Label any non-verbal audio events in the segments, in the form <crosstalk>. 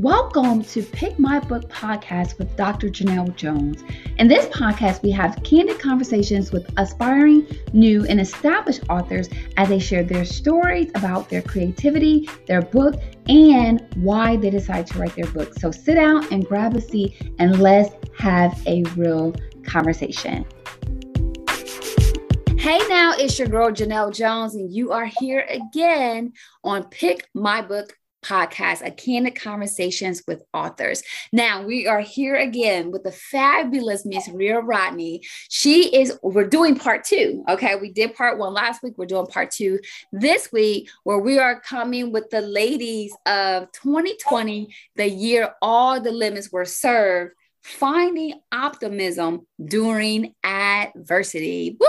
Welcome to Pick My Book podcast with Dr. Janelle Jones. In this podcast, we have candid conversations with aspiring, new, and established authors as they share their stories about their creativity, their book, and why they decide to write their book. So sit down and grab a seat and let's have a real conversation. Hey now, it's your girl Janelle Jones, and you are here again on Pick My Book podcast, A Candid Conversations with Authors. Now we are here again with the fabulous Miss Rhea Rodney. She is, we're doing part two. Okay. We did part one last week. We're doing part two this week, where we are coming with the ladies of 2020, the year all the lemons were served finding optimism during adversity. Woo,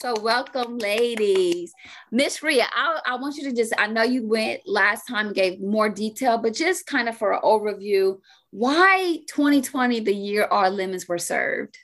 so, welcome, ladies. Miss Rhea, I, I want you to just, I know you went last time, gave more detail, but just kind of for an overview, why 2020, the year our lemons were served?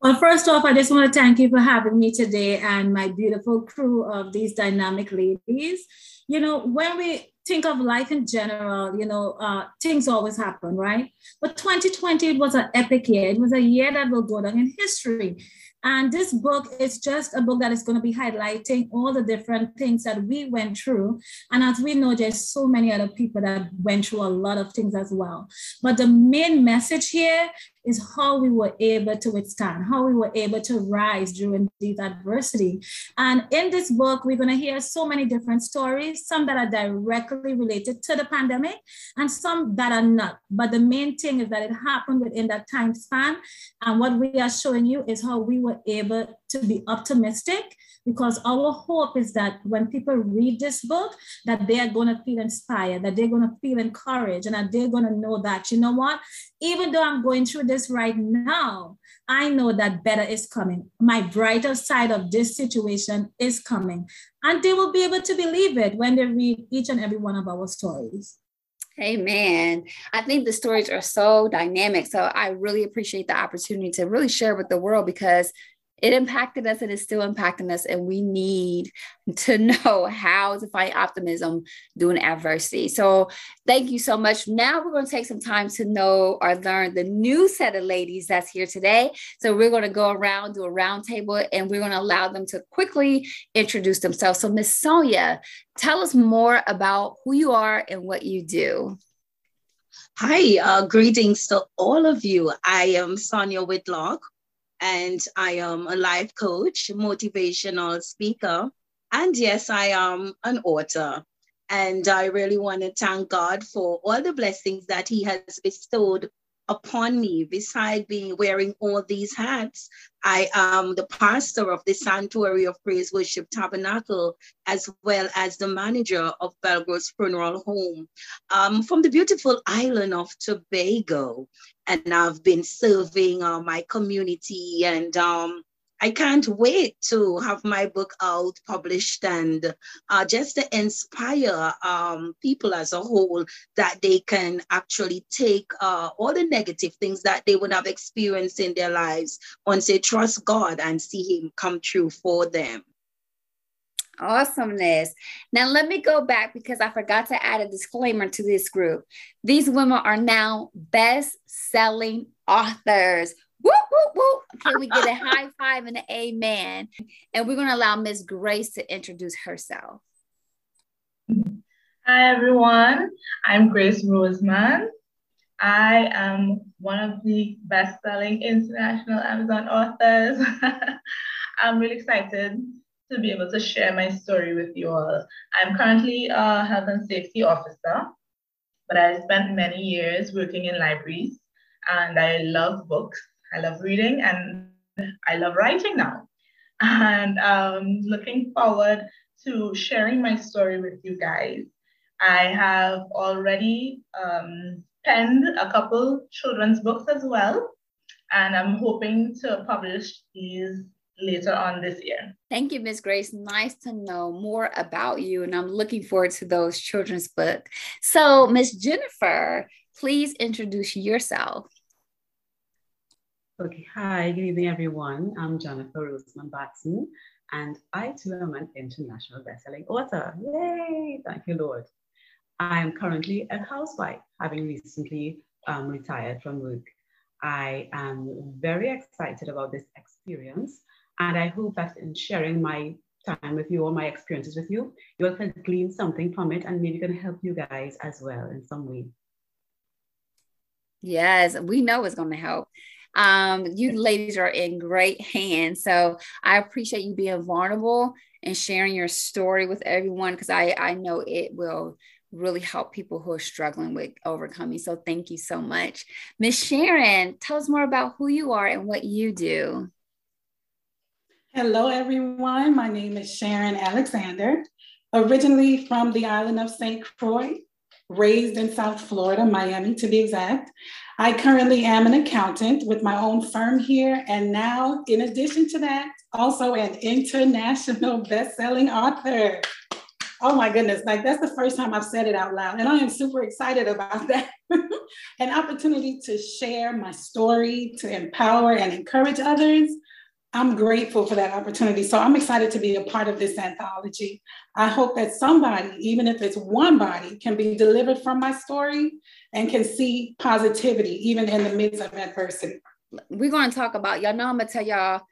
Well, first off, I just want to thank you for having me today and my beautiful crew of these dynamic ladies. You know, when we think of life in general, you know, uh, things always happen, right? But 2020 it was an epic year. It was a year that will go down in history. And this book is just a book that is going to be highlighting all the different things that we went through. And as we know, there's so many other people that went through a lot of things as well. But the main message here is how we were able to withstand, how we were able to rise during these adversity. And in this book, we're going to hear so many different stories, some that are directly related to the pandemic and some that are not. But the main thing is that it happened within that time span. And what we are showing you is how we were able to be optimistic because our hope is that when people read this book that they are going to feel inspired that they're going to feel encouraged and that they're going to know that you know what even though i'm going through this right now i know that better is coming my brighter side of this situation is coming and they will be able to believe it when they read each and every one of our stories Amen. I think the stories are so dynamic. So I really appreciate the opportunity to really share with the world because it impacted us and it's still impacting us. And we need to <laughs> know how to find optimism during adversity. So thank you so much. Now we're going to take some time to know or learn the new set of ladies that's here today. So we're going to go around, do a roundtable, and we're going to allow them to quickly introduce themselves. So Miss Sonia, tell us more about who you are and what you do. Hi, uh, greetings to all of you. I am Sonia Whitlock and I am a life coach, motivational speaker, and yes, I am an author. And I really want to thank God for all the blessings that He has bestowed upon me. Besides being wearing all these hats, I am the pastor of the Sanctuary of Praise Worship Tabernacle, as well as the manager of Belgrove's Funeral Home um, from the beautiful island of Tobago. And I've been serving uh, my community and um, I can't wait to have my book out, published, and uh, just to inspire um, people as a whole that they can actually take uh, all the negative things that they would have experienced in their lives once they trust God and see Him come true for them. Awesomeness. Now, let me go back because I forgot to add a disclaimer to this group. These women are now best selling authors Woo, woo, woo. Can we get a high five and an amen? And we're going to allow Miss Grace to introduce herself. Hi, everyone. I'm Grace Roseman. I am one of the best selling international Amazon authors. <laughs> I'm really excited to be able to share my story with you all. I'm currently a health and safety officer, but I spent many years working in libraries and I love books. I love reading and I love writing now. And um, looking forward to sharing my story with you guys. I have already um, penned a couple children's books as well, and I'm hoping to publish these later on this year. Thank you, Ms. Grace. Nice to know more about you, and I'm looking forward to those children's books. So, Ms. Jennifer, please introduce yourself. Okay, hi, good evening, everyone. I'm Jennifer Roseman Batson, and I too am an international bestselling author. Yay! Thank you, Lord. I am currently a housewife, having recently um, retired from work. I am very excited about this experience, and I hope that in sharing my time with you or my experiences with you, you'll glean something from it and maybe can help you guys as well in some way. Yes, we know it's going to help. Um, you ladies are in great hands. So I appreciate you being vulnerable and sharing your story with everyone because I, I know it will really help people who are struggling with overcoming. So thank you so much. Miss Sharon, tell us more about who you are and what you do. Hello, everyone. My name is Sharon Alexander, originally from the island of St. Croix, raised in South Florida, Miami to be exact. I currently am an accountant with my own firm here, and now, in addition to that, also an international <laughs> best-selling author. Oh my goodness, like that's the first time I've said it out loud, and I am super excited about <laughs> that. An opportunity to share my story, to empower and encourage others, I'm grateful for that opportunity. So I'm excited to be a part of this anthology. I hope that somebody, even if it's one body, can be delivered from my story and can see positivity even in the midst of adversity. We're going to talk about, y'all know I'm going to tell y'all,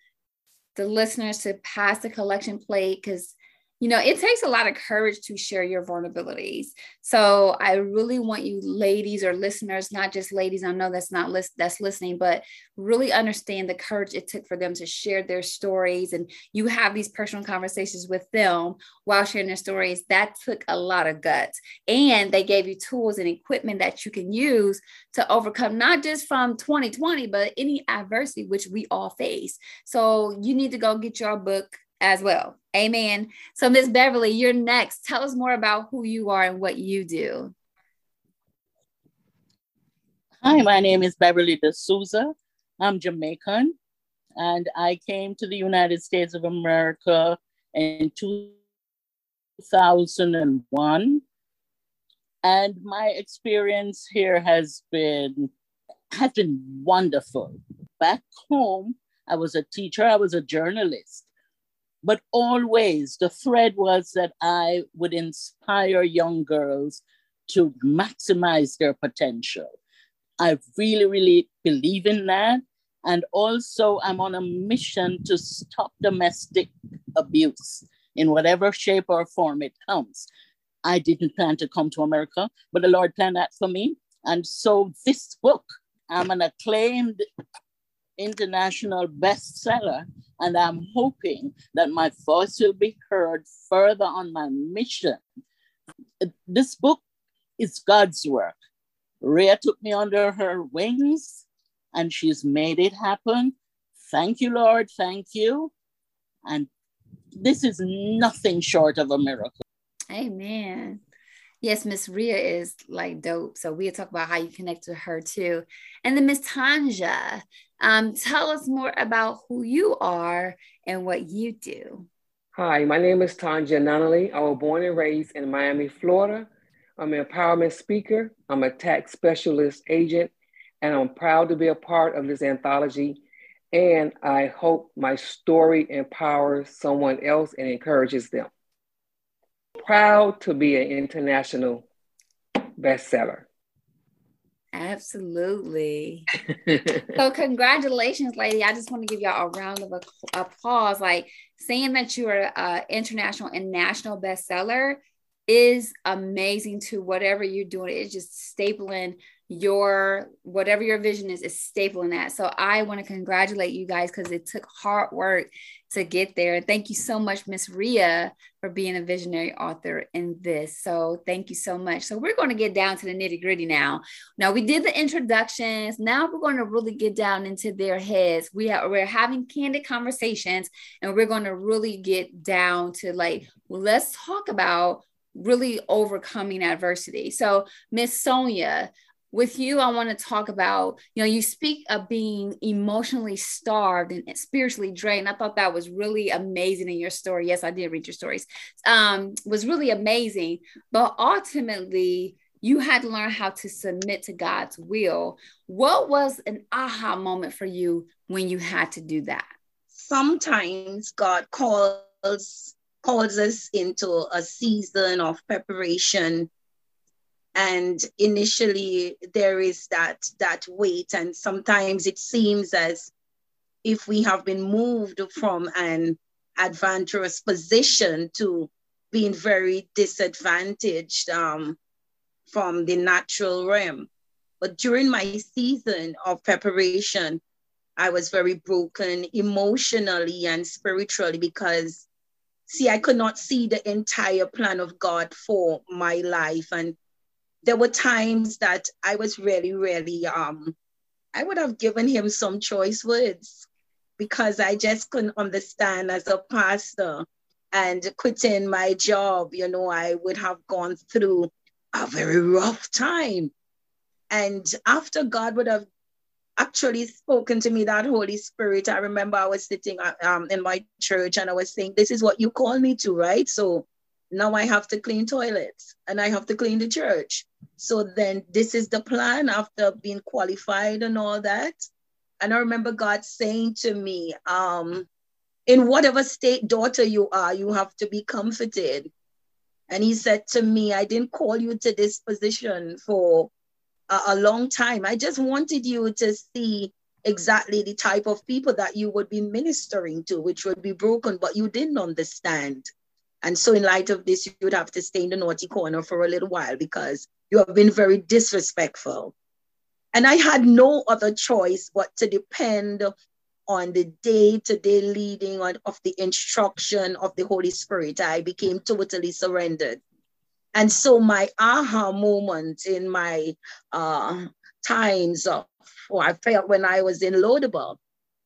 the listeners to pass the collection plate because you know, it takes a lot of courage to share your vulnerabilities. So I really want you ladies or listeners, not just ladies, I know that's not list that's listening, but really understand the courage it took for them to share their stories and you have these personal conversations with them while sharing their stories. That took a lot of guts. And they gave you tools and equipment that you can use to overcome not just from 2020, but any adversity which we all face. So you need to go get your book as well. Amen. So, Miss Beverly, you're next. Tell us more about who you are and what you do. Hi, my name is Beverly D'Souza. I'm Jamaican, and I came to the United States of America in 2001. And my experience here has been has been wonderful. Back home, I was a teacher, I was a journalist. But always the thread was that I would inspire young girls to maximize their potential. I really, really believe in that. And also, I'm on a mission to stop domestic abuse in whatever shape or form it comes. I didn't plan to come to America, but the Lord planned that for me. And so, this book, I'm an acclaimed international bestseller. And I'm hoping that my voice will be heard further on my mission. This book is God's work. Rhea took me under her wings and she's made it happen. Thank you, Lord. Thank you. And this is nothing short of a miracle. Amen. Yes, Miss Rhea is like dope. So we'll talk about how you connect with her too. And then Miss Tanja, um, tell us more about who you are and what you do. Hi, my name is Tanja Nunnally. I was born and raised in Miami, Florida. I'm an empowerment speaker. I'm a tax specialist agent, and I'm proud to be a part of this anthology. And I hope my story empowers someone else and encourages them proud to be an international bestseller. Absolutely. <laughs> so, congratulations, lady. I just want to give y'all a round of applause. Like saying that you are an international and national bestseller is amazing to whatever you're doing. It's just stapling your whatever your vision is is stapling that. So i want to congratulate you guys because it took hard work to get there. And thank you so much miss Rhea for being a visionary author in this. So thank you so much. So we're going to get down to the nitty gritty now. Now we did the introductions. Now we're going to really get down into their heads. We have we're having candid conversations and we're going to really get down to like well, let's talk about really overcoming adversity. So miss sonia with you, I want to talk about, you know, you speak of being emotionally starved and spiritually drained. I thought that was really amazing in your story. Yes, I did read your stories. Um, was really amazing. But ultimately, you had to learn how to submit to God's will. What was an aha moment for you when you had to do that? Sometimes God calls calls us into a season of preparation and initially there is that that weight. And sometimes it seems as if we have been moved from an advantageous position to being very disadvantaged um, from the natural realm. But during my season of preparation i was very broken emotionally and spiritually because see i could not see the entire plan of god for my life. And there were times that I was really, really, um, I would have given him some choice words because I just couldn't understand as a pastor and quitting my job, you know, I would have gone through a very rough time. And after God would have actually spoken to me, that Holy Spirit, I remember I was sitting uh, um, in my church and I was saying, This is what you call me to, right? So now I have to clean toilets and I have to clean the church. So then this is the plan after being qualified and all that. And I remember God saying to me, um, in whatever state daughter you are, you have to be comforted. And he said to me, I didn't call you to this position for a, a long time. I just wanted you to see exactly the type of people that you would be ministering to, which would be broken, but you didn't understand. And so, in light of this, you would have to stay in the naughty corner for a little while because you have been very disrespectful. And I had no other choice but to depend on the day to day leading on, of the instruction of the Holy Spirit. I became totally surrendered. And so, my aha moment in my uh, times of, or I felt when I was in Lodebar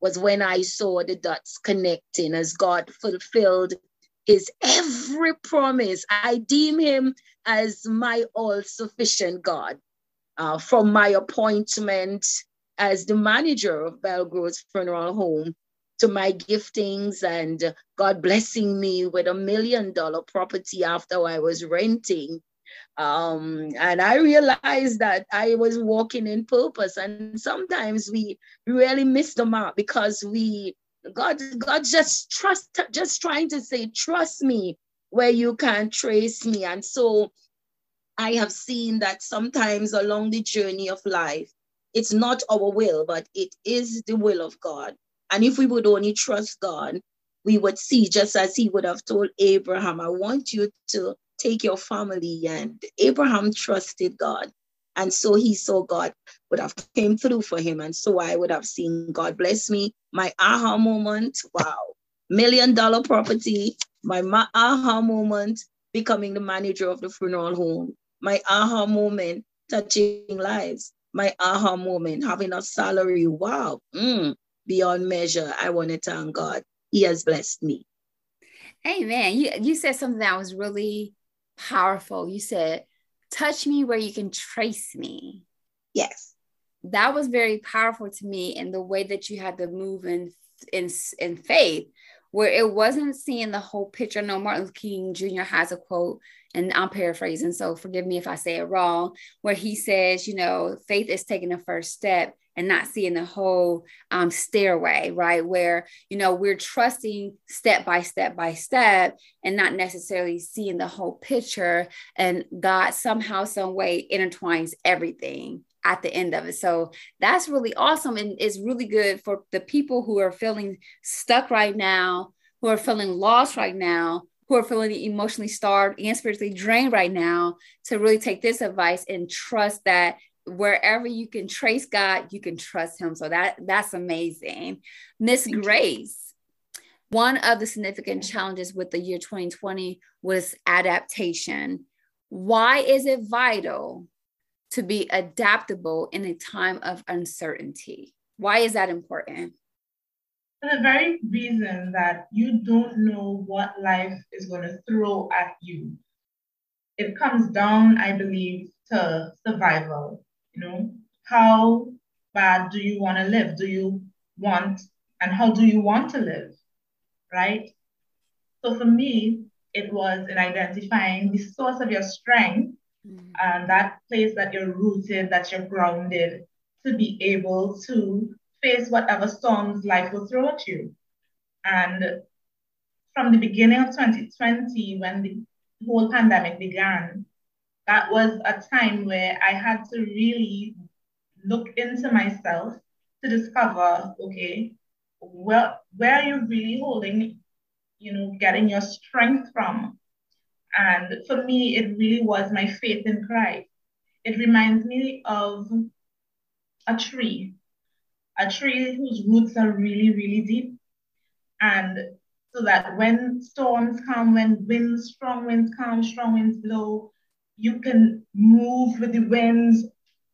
was when I saw the dots connecting as God fulfilled is every promise. I deem him as my all sufficient God. Uh, from my appointment as the manager of Belgrove's Funeral Home to my giftings and God blessing me with a million dollar property after I was renting. Um, and I realized that I was walking in purpose. And sometimes we really miss the mark because we God, God just trust, just trying to say, trust me where you can trace me. And so I have seen that sometimes along the journey of life, it's not our will, but it is the will of God. And if we would only trust God, we would see, just as he would have told Abraham, I want you to take your family. And Abraham trusted God. And so he saw God would have came through for him. And so I would have seen God bless me. My aha moment, wow, million dollar property, my aha moment, becoming the manager of the funeral home, my aha moment, touching lives, my aha moment, having a salary, wow, mm, beyond measure. I want to thank God. He has blessed me. Amen. You, you said something that was really powerful. You said, touch me where you can trace me. Yes. That was very powerful to me in the way that you had to move in in, in faith, where it wasn't seeing the whole picture. No, Martin Luther King Jr. has a quote, and I'm paraphrasing, so forgive me if I say it wrong, where he says, you know, faith is taking the first step and not seeing the whole um, stairway, right? Where, you know, we're trusting step by step by step and not necessarily seeing the whole picture. And God somehow, some way intertwines everything at the end of it. So that's really awesome and it's really good for the people who are feeling stuck right now, who are feeling lost right now, who are feeling emotionally starved and spiritually drained right now to really take this advice and trust that wherever you can trace God, you can trust him. So that that's amazing. Miss Grace, one of the significant challenges with the year 2020 was adaptation. Why is it vital to be adaptable in a time of uncertainty? Why is that important? For the very reason that you don't know what life is going to throw at you. It comes down, I believe, to survival. You know, how bad do you want to live? Do you want, and how do you want to live? Right? So for me, it was in identifying the source of your strength. And that place that you're rooted, that you're grounded to be able to face whatever storms life will throw at you. And from the beginning of 2020, when the whole pandemic began, that was a time where I had to really look into myself to discover, okay, well, where are you really holding, you know, getting your strength from? And for me, it really was my faith in Christ. It reminds me of a tree, a tree whose roots are really, really deep. And so that when storms come, when winds, strong winds come, strong winds blow, you can move with the winds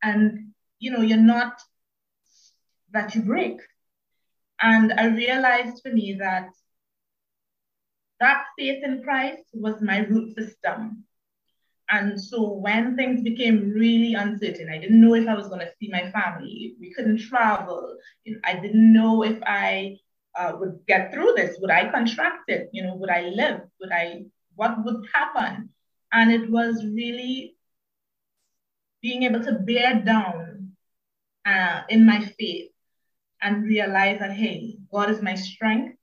and you know you're not that you break and i realized for me that that faith in christ was my root system. And so when things became really uncertain i didn't know if i was going to see my family. We couldn't travel. I didn't know if i uh, would get through this. Would i contract it? You know would i live? Would i what would happen? And it was really being able to bear down uh, in my faith and realize that, hey, God is my strength.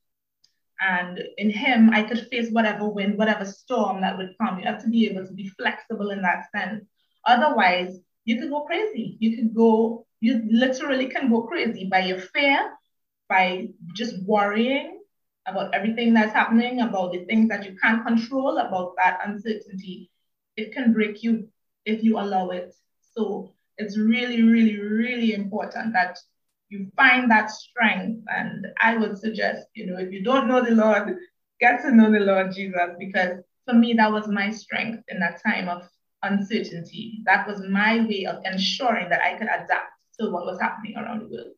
And in Him, I could face whatever wind, whatever storm that would come. You have to be able to be flexible in that sense. Otherwise, you could go crazy. You could go, you literally can go crazy by your fear, by just worrying, about everything that's happening, about the things that you can't control, about that uncertainty, it can break you if you allow it. So it's really, really, really important that you find that strength. And I would suggest, you know, if you don't know the Lord, get to know the Lord Jesus, because for me, that was my strength in that time of uncertainty. That was my way of ensuring that I could adapt to what was happening around the world.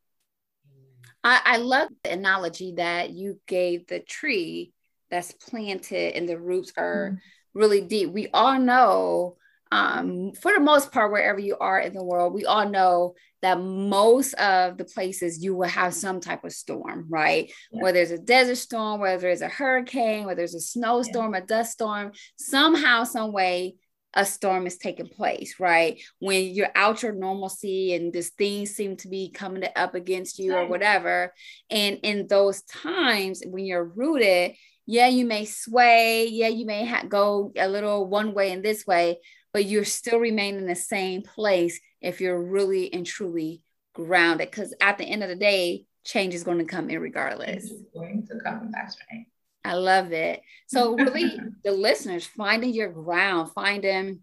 I, I love the analogy that you gave the tree that's planted and the roots are mm-hmm. really deep. We all know, um, for the most part, wherever you are in the world, we all know that most of the places you will have some type of storm, right? Yeah. Whether it's a desert storm, whether it's a hurricane, whether it's a snowstorm, yeah. a dust storm, somehow, some way, a storm is taking place, right? When you're out your normalcy and these things seem to be coming up against you right. or whatever. And in those times when you're rooted, yeah, you may sway, yeah, you may ha- go a little one way and this way, but you're still remain in the same place if you're really and truly grounded. Because at the end of the day, change is going to come in regardless. It's going to come. That's right. I love it. So, <laughs> really, the listeners finding your ground, finding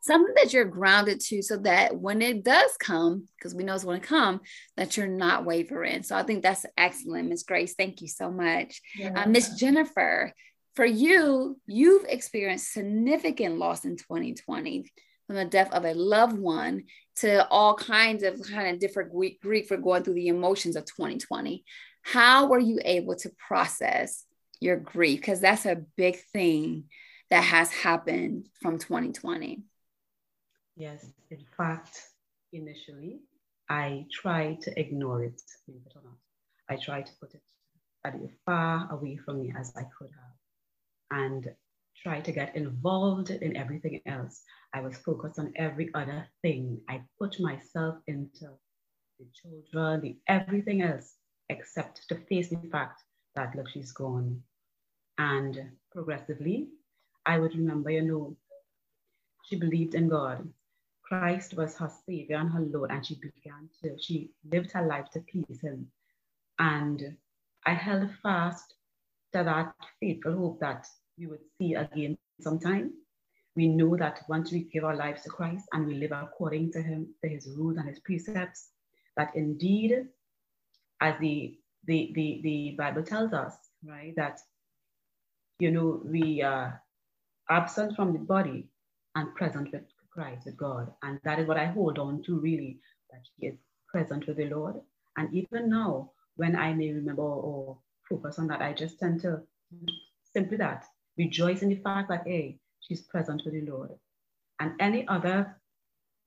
something that you're grounded to so that when it does come, because we know it's going to come, that you're not wavering. So, I think that's excellent, Miss Grace. Thank you so much. Yeah. Uh, Miss Jennifer, for you, you've experienced significant loss in 2020 from the death of a loved one to all kinds of kind of different grief for going through the emotions of 2020 how were you able to process your grief? Because that's a big thing that has happened from 2020. Yes, in fact, initially, I tried to ignore it. I tried to put it as far away from me as I could have and try to get involved in everything else. I was focused on every other thing. I put myself into the children, the everything else except to face the fact that, look, she's gone. And progressively, I would remember, you know, she believed in God. Christ was her savior and her Lord, and she began to, she lived her life to please him. And I held fast to that faithful hope that we would see again sometime. We know that once we give our lives to Christ and we live according to him, to his rules and his precepts, that indeed as the, the, the, the Bible tells us, right, that, you know, we are absent from the body and present with Christ, with God. And that is what I hold on to really, that He is present with the Lord. And even now, when I may remember or focus on that, I just tend to simply that, rejoice in the fact that, hey, she's present with the Lord. And any other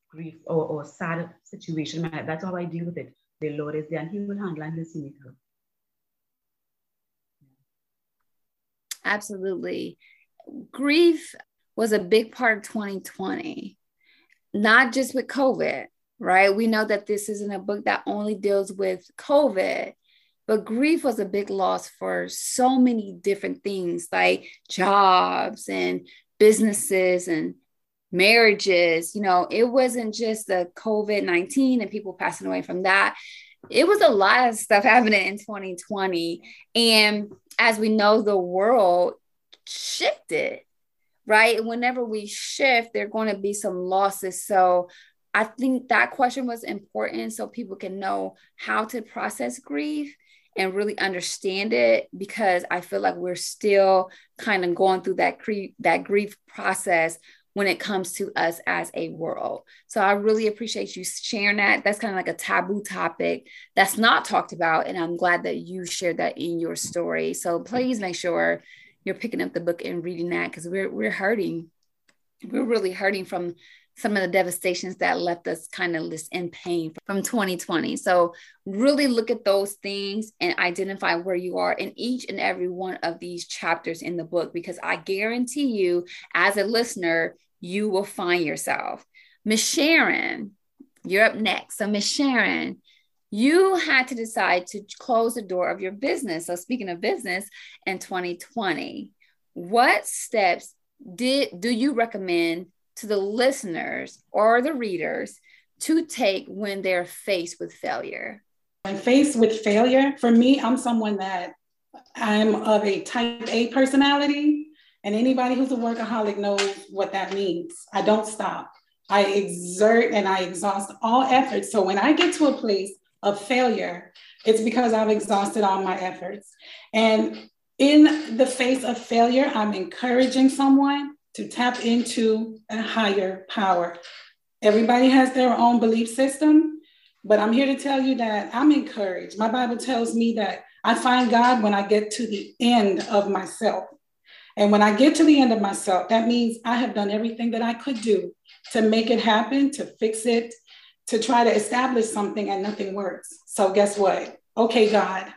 grief or, or sad situation, that's how I deal with it the Lord is there and He will handle and He'll. Absolutely. Grief was a big part of 2020, not just with COVID, right? We know that this isn't a book that only deals with COVID, but grief was a big loss for so many different things like jobs and businesses and marriages. You know, it wasn't just the COVID 19 and people passing away from that. It was a lot of stuff <laughs> happening in 2020. And as we know, the world shifted, right? Whenever we shift, there are going to be some losses. So I think that question was important so people can know how to process grief and really understand it because I feel like we're still kind of going through that grief that grief process when it comes to us as a world. So I really appreciate you sharing that. That's kind of like a taboo topic that's not talked about and I'm glad that you shared that in your story. So please make sure you're picking up the book and reading that cuz we're we're hurting. We're really hurting from some of the devastations that left us kind of just in pain from 2020. So, really look at those things and identify where you are in each and every one of these chapters in the book, because I guarantee you, as a listener, you will find yourself. Miss Sharon, you're up next. So, Miss Sharon, you had to decide to close the door of your business. So, speaking of business in 2020, what steps did do you recommend to the listeners or the readers to take when they're faced with failure? When faced with failure, for me, I'm someone that I'm of a type A personality, and anybody who's a workaholic knows what that means. I don't stop. I exert and I exhaust all efforts. So when I get to a place of failure, it's because I've exhausted all my efforts. And in the face of failure, I'm encouraging someone to tap into a higher power. Everybody has their own belief system, but I'm here to tell you that I'm encouraged. My Bible tells me that I find God when I get to the end of myself. And when I get to the end of myself, that means I have done everything that I could do to make it happen, to fix it, to try to establish something, and nothing works. So, guess what? Okay, God,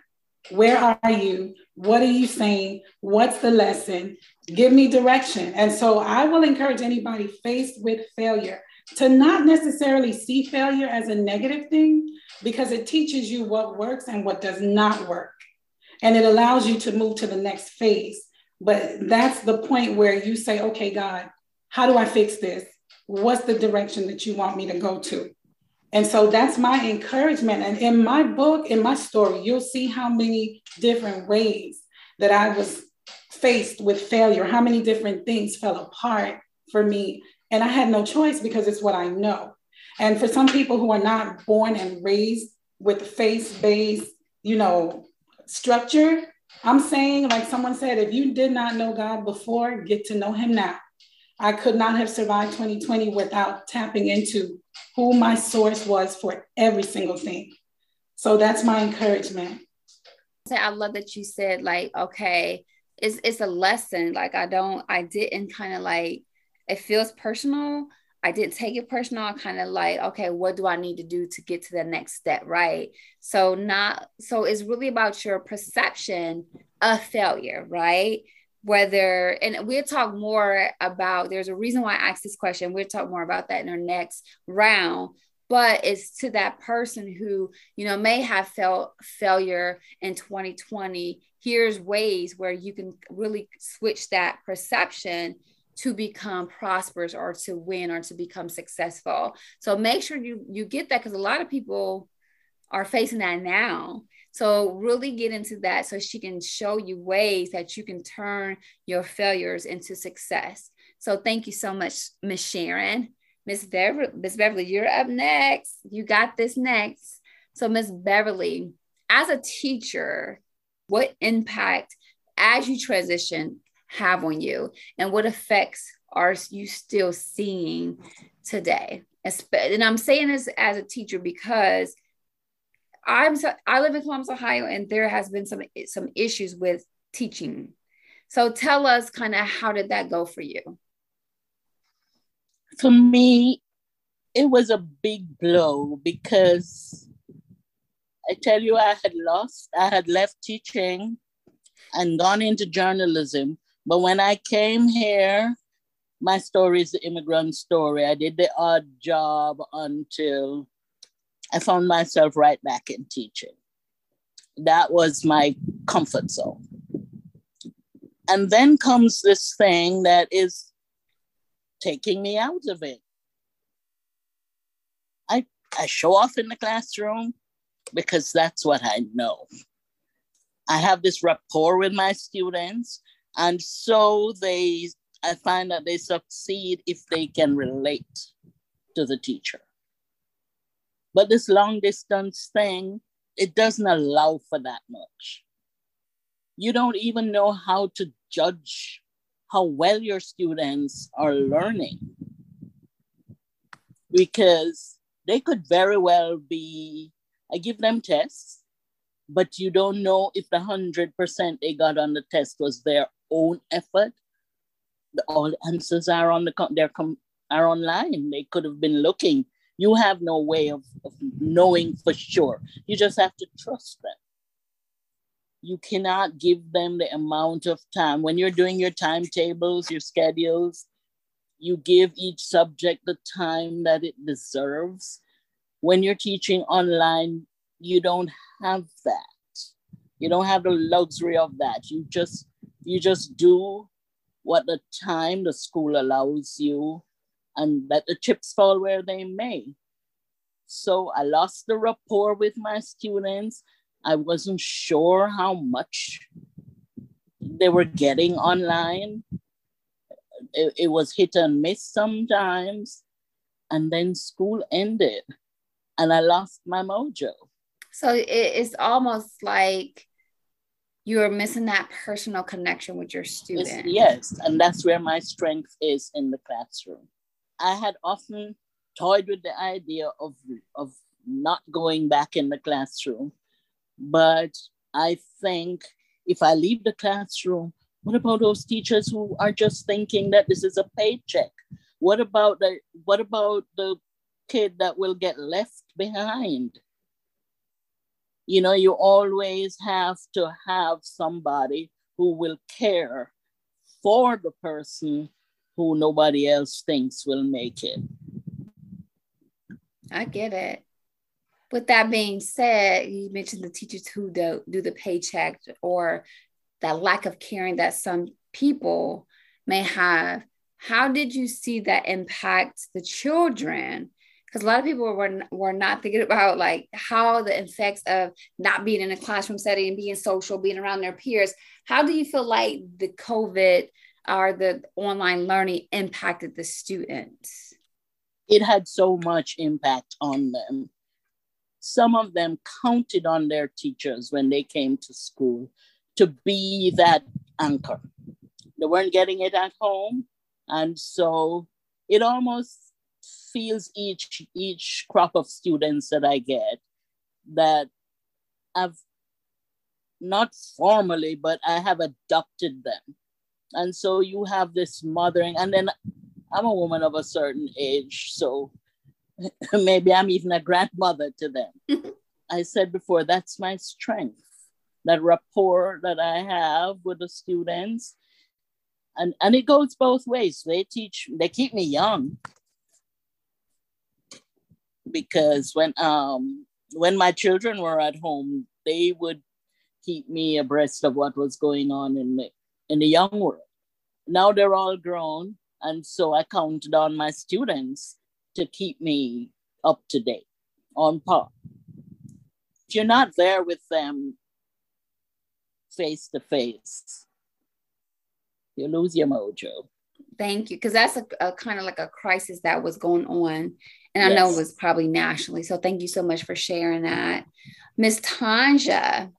where are you? What are you saying? What's the lesson? Give me direction. And so I will encourage anybody faced with failure to not necessarily see failure as a negative thing because it teaches you what works and what does not work. And it allows you to move to the next phase. But that's the point where you say, okay, God, how do I fix this? What's the direction that you want me to go to? And so that's my encouragement. And in my book, in my story, you'll see how many different ways that I was faced with failure, how many different things fell apart for me. And I had no choice because it's what I know. And for some people who are not born and raised with faith based, you know, structure, I'm saying, like someone said, if you did not know God before, get to know him now. I could not have survived 2020 without tapping into who my source was for every single thing. So that's my encouragement. I love that you said, like, okay, it's it's a lesson. Like I don't, I didn't kind of like it feels personal. I didn't take it personal. I kind of like, okay, what do I need to do to get to the next step? Right. So not so it's really about your perception of failure, right? whether and we'll talk more about there's a reason why i asked this question we'll talk more about that in our next round but it's to that person who you know may have felt failure in 2020 here's ways where you can really switch that perception to become prosperous or to win or to become successful so make sure you you get that because a lot of people are facing that now so really get into that so she can show you ways that you can turn your failures into success. So thank you so much, Miss Sharon. Miss Beverly, Miss Beverly, you're up next. You got this next. So Miss Beverly, as a teacher, what impact as you transition have on you and what effects are you still seeing today? And I'm saying this as a teacher because I'm so, I live in Columbus, Ohio, and there has been some some issues with teaching. So tell us kind of how did that go for you? For me, it was a big blow because I tell you, I had lost, I had left teaching and gone into journalism. But when I came here, my story is the immigrant story. I did the odd job until I found myself right back in teaching. That was my comfort zone. And then comes this thing that is taking me out of it. I, I show off in the classroom because that's what I know. I have this rapport with my students, and so they I find that they succeed if they can relate to the teacher. But this long distance thing, it doesn't allow for that much. You don't even know how to judge how well your students are learning because they could very well be, I give them tests, but you don't know if the 100% they got on the test was their own effort. All the answers are on the, they're com, are online. They could have been looking. You have no way of, of knowing for sure. You just have to trust them. You cannot give them the amount of time. When you're doing your timetables, your schedules, you give each subject the time that it deserves. When you're teaching online, you don't have that. You don't have the luxury of that. You just you just do what the time the school allows you and let the chips fall where they may. So I lost the rapport with my students. I wasn't sure how much they were getting online. It, it was hit and miss sometimes. And then school ended and I lost my mojo. So it's almost like you're missing that personal connection with your student. Yes, and that's where my strength is in the classroom. I had often toyed with the idea of, of not going back in the classroom, but I think if I leave the classroom, what about those teachers who are just thinking that this is a paycheck? What about the what about the kid that will get left behind? You know, you always have to have somebody who will care for the person who nobody else thinks will make it. I get it. With that being said, you mentioned the teachers who don't do the paycheck or that lack of caring that some people may have. How did you see that impact the children? Because a lot of people were, were not thinking about like how the effects of not being in a classroom setting, and being social, being around their peers. How do you feel like the COVID or the online learning impacted the students? It had so much impact on them. Some of them counted on their teachers when they came to school to be that anchor. They weren't getting it at home. And so it almost feels each each crop of students that I get that I've not formally, but I have adopted them and so you have this mothering, and then I'm a woman of a certain age, so <laughs> maybe I'm even a grandmother to them. <laughs> I said before, that's my strength, that rapport that I have with the students. And, and it goes both ways. They teach, they keep me young. Because when um when my children were at home, they would keep me abreast of what was going on in the in the young world. Now they're all grown. And so I counted on my students to keep me up to date, on par. If you're not there with them face to face, you lose your mojo. Thank you. Because that's a, a kind of like a crisis that was going on. And I yes. know it was probably nationally. So thank you so much for sharing that. Ms. Tanja,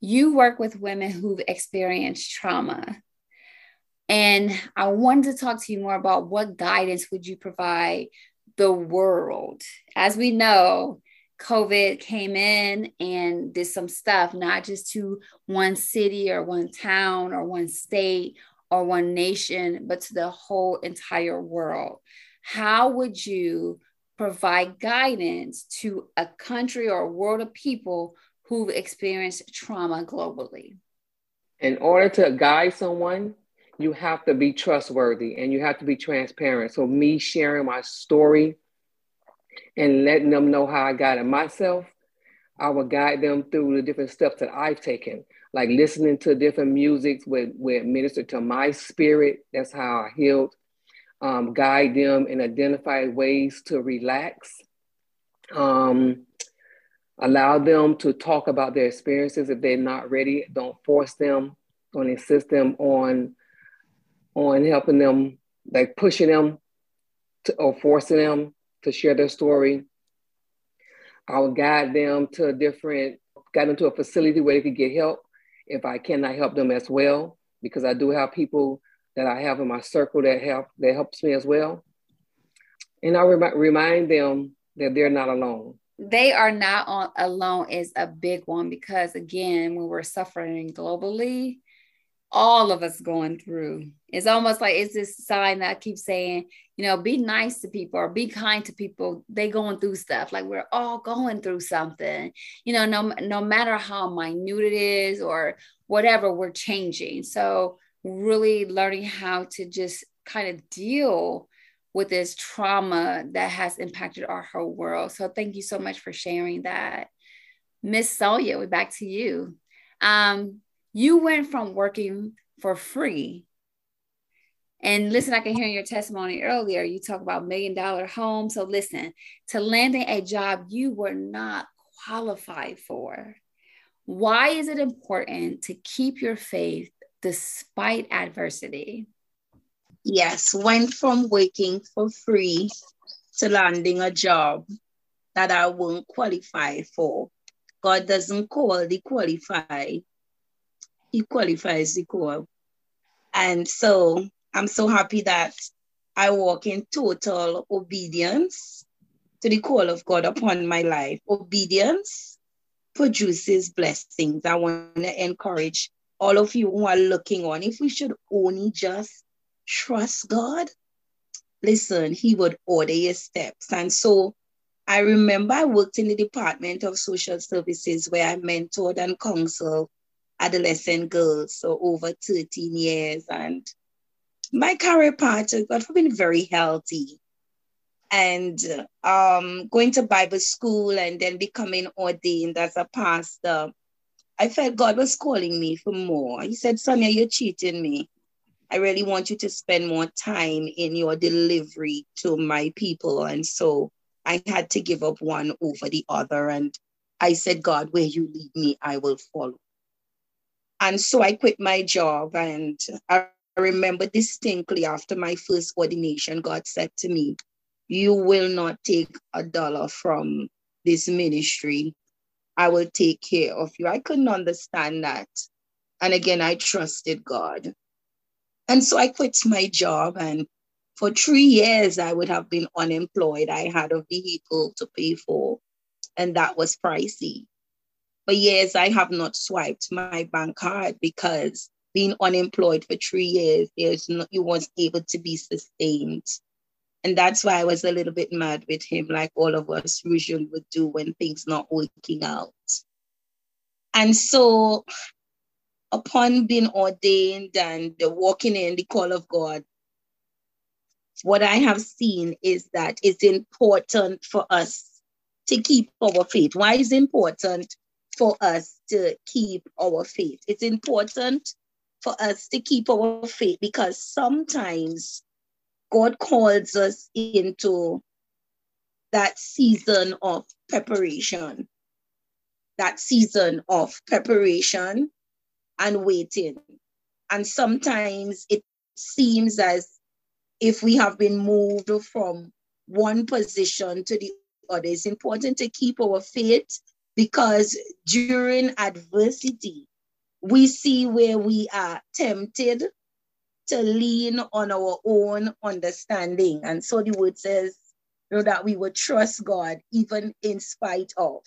you work with women who've experienced trauma. And I wanted to talk to you more about what guidance would you provide the world? As we know, COVID came in and did some stuff, not just to one city or one town or one state or one nation, but to the whole entire world. How would you provide guidance to a country or a world of people who've experienced trauma globally? In order to guide someone, you have to be trustworthy and you have to be transparent. So, me sharing my story and letting them know how I got it myself, I will guide them through the different steps that I've taken, like listening to different musics with, with minister to my spirit. That's how I healed. um, guide them and identify ways to relax. Um, allow them to talk about their experiences if they're not ready. Don't force them. Don't insist them on on helping them, like pushing them to, or forcing them to share their story. I'll guide them to a different, guide them to a facility where they could get help if I cannot help them as well, because I do have people that I have in my circle that help that helps me as well. And I rem- remind them that they're not alone. They are not on, alone is a big one because again, when we're suffering globally, all of us going through. It's almost like it's this sign that I keep saying, you know, be nice to people or be kind to people. They going through stuff. Like we're all going through something. You know, no no matter how minute it is or whatever, we're changing. So really learning how to just kind of deal with this trauma that has impacted our whole world. So thank you so much for sharing that. Miss Sonia, we're back to you. Um, you went from working for free. And listen, I can hear in your testimony earlier. You talk about million dollar home. So listen, to landing a job you were not qualified for. Why is it important to keep your faith despite adversity? Yes, went from working for free to landing a job that I won't qualify for. God doesn't call the qualified, he qualifies the call. And so I'm so happy that I walk in total obedience to the call of God upon my life. Obedience produces blessings. I want to encourage all of you who are looking on, if we should only just trust God, listen, He would order your steps. And so I remember I worked in the Department of Social Services where I mentored and counseled adolescent girls so over 13 years. And my career path has been very healthy. And um, going to Bible school and then becoming ordained as a pastor, I felt God was calling me for more. He said, Sonia, you're cheating me. I really want you to spend more time in your delivery to my people. And so I had to give up one over the other. And I said, God, where you lead me, I will follow. And so I quit my job. And I remember distinctly after my first ordination, God said to me, You will not take a dollar from this ministry. I will take care of you. I couldn't understand that. And again, I trusted God. And so I quit my job. And for three years, I would have been unemployed. I had a vehicle to pay for, and that was pricey. For years, I have not swiped my bank card because being unemployed for three years, there's no, you was able to be sustained. And that's why I was a little bit mad with him, like all of us usually would do when things not working out. And so upon being ordained and walking in the call of God, what I have seen is that it's important for us to keep our faith. Why is it important? For us to keep our faith. It's important for us to keep our faith because sometimes God calls us into that season of preparation, that season of preparation and waiting. And sometimes it seems as if we have been moved from one position to the other. It's important to keep our faith because during adversity, we see where we are tempted to lean on our own understanding. And so the word says you know, that we would trust God even in spite of.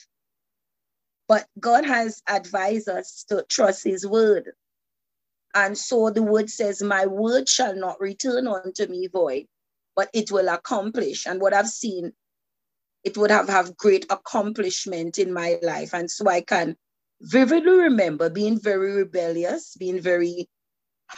But God has advised us to trust his word. And so the word says, My word shall not return unto me void, but it will accomplish. And what I've seen it would have have great accomplishment in my life. And so I can vividly remember being very rebellious, being very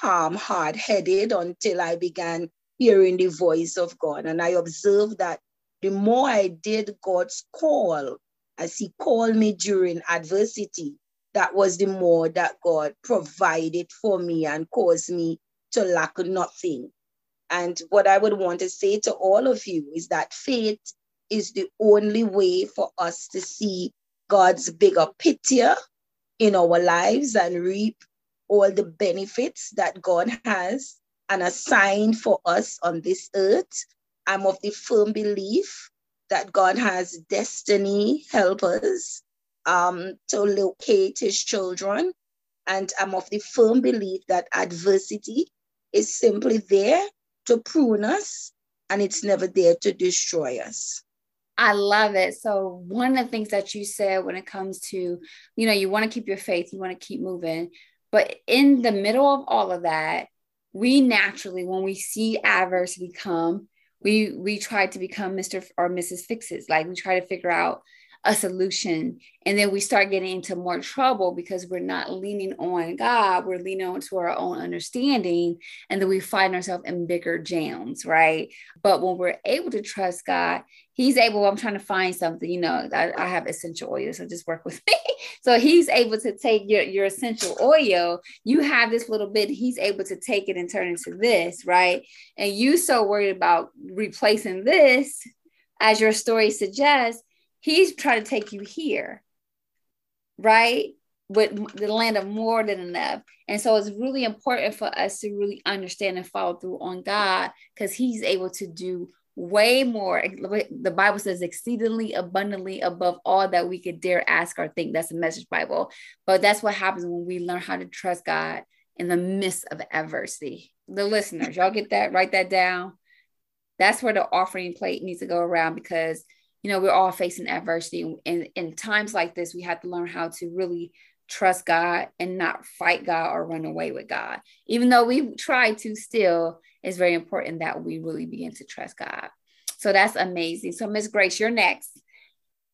um, hard-headed until I began hearing the voice of God. And I observed that the more I did God's call, as he called me during adversity, that was the more that God provided for me and caused me to lack nothing. And what I would want to say to all of you is that faith is the only way for us to see God's bigger picture in our lives and reap all the benefits that God has and assigned for us on this earth. I'm of the firm belief that God has destiny helpers um, to locate his children. And I'm of the firm belief that adversity is simply there to prune us and it's never there to destroy us. I love it. So one of the things that you said when it comes to, you know, you want to keep your faith, you want to keep moving, but in the middle of all of that, we naturally, when we see adversity come, we we try to become Mr. or Mrs. Fixes. Like we try to figure out a solution. And then we start getting into more trouble because we're not leaning on God, we're leaning on to our own understanding. And then we find ourselves in bigger jams, right? But when we're able to trust God, He's able, I'm trying to find something, you know, I, I have essential oil, so just work with me. <laughs> so He's able to take your, your essential oil, you have this little bit, He's able to take it and turn into this, right? And you so worried about replacing this as your story suggests He's trying to take you here, right? With the land of more than enough. And so it's really important for us to really understand and follow through on God because He's able to do way more. The Bible says exceedingly abundantly above all that we could dare ask or think. That's a message Bible. But that's what happens when we learn how to trust God in the midst of adversity. The listeners, y'all get that? Write that down. That's where the offering plate needs to go around because you know, we're all facing adversity. And in times like this, we have to learn how to really trust God and not fight God or run away with God. Even though we try to still, it's very important that we really begin to trust God. So that's amazing. So, Miss Grace, you're next.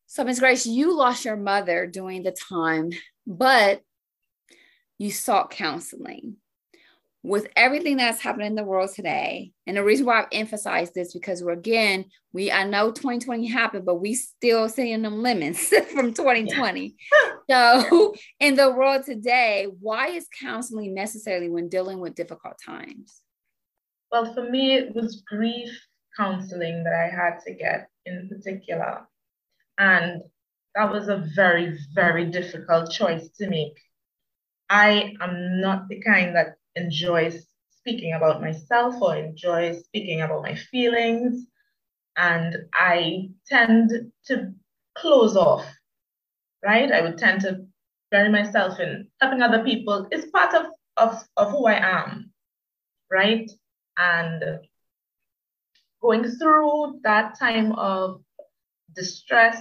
So, Miss Grace, you lost your mother during the time, but you sought counseling with everything that's happening in the world today, and the reason why I've emphasized this because we're again, we I know 2020 happened, but we still seeing them lemons <laughs> from 2020. Yeah. so in the world today, why is counseling necessary when dealing with difficult times? Well, for me, it was grief counseling that I had to get in particular. And that was a very, very difficult choice to make. I am not the kind that enjoys speaking about myself or enjoy speaking about my feelings. And I tend to close off, right? I would tend to bury myself in helping other people. It's part of, of, of who I am, right? And going through that time of distress,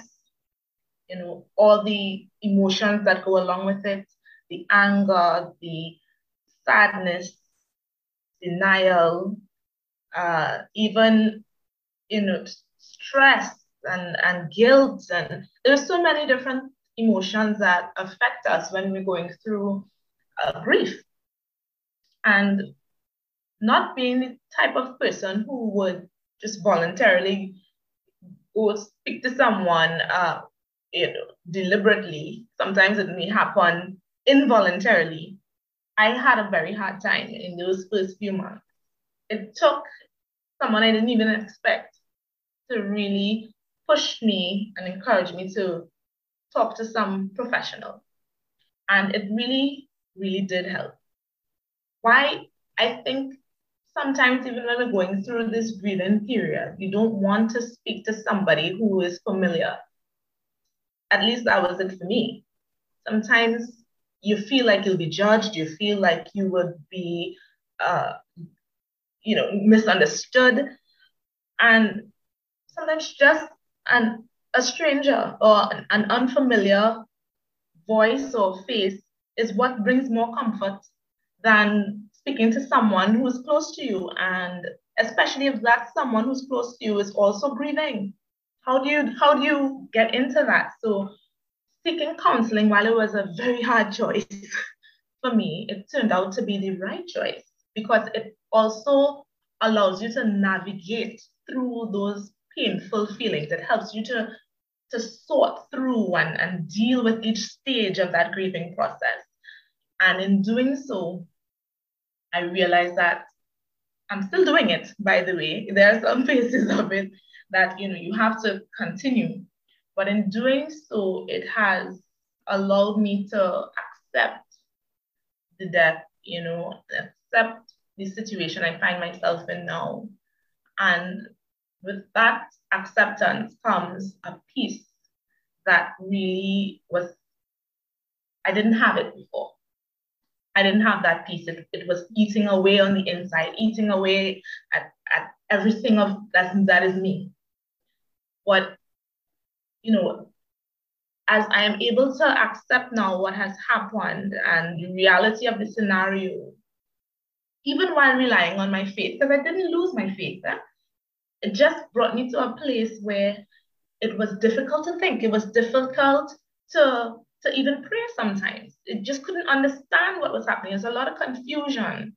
you know, all the emotions that go along with it, the anger, the sadness, denial, uh, even you know stress and, and guilt. And there's so many different emotions that affect us when we're going through uh, grief. And not being the type of person who would just voluntarily go speak to someone uh, you know deliberately. Sometimes it may happen involuntarily I had a very hard time in those first few months. It took someone I didn't even expect to really push me and encourage me to talk to some professional. And it really, really did help. Why? I think sometimes, even when we're going through this grieving period, you don't want to speak to somebody who is familiar. At least that was it for me. Sometimes you feel like you'll be judged, you feel like you would be, uh, you know, misunderstood. And sometimes just an, a stranger or an, an unfamiliar voice or face is what brings more comfort than speaking to someone who's close to you. And especially if that someone who's close to you is also grieving. How do you how do you get into that? So seeking counseling, while it was a very hard choice for me, it turned out to be the right choice because it also allows you to navigate through those painful feelings. It helps you to, to sort through and, and deal with each stage of that grieving process. And in doing so, I realized that I'm still doing it, by the way. There are some <laughs> phases of it that you know you have to continue. But in doing so, it has allowed me to accept the death, you know, accept the situation I find myself in now. And with that acceptance comes a peace that really was, I didn't have it before. I didn't have that peace. It, it was eating away on the inside, eating away at, at everything of that, that is me. What, you know, as I am able to accept now what has happened and the reality of the scenario, even while relying on my faith, because I didn't lose my faith, eh? it just brought me to a place where it was difficult to think. It was difficult to, to even pray sometimes. It just couldn't understand what was happening. There's a lot of confusion.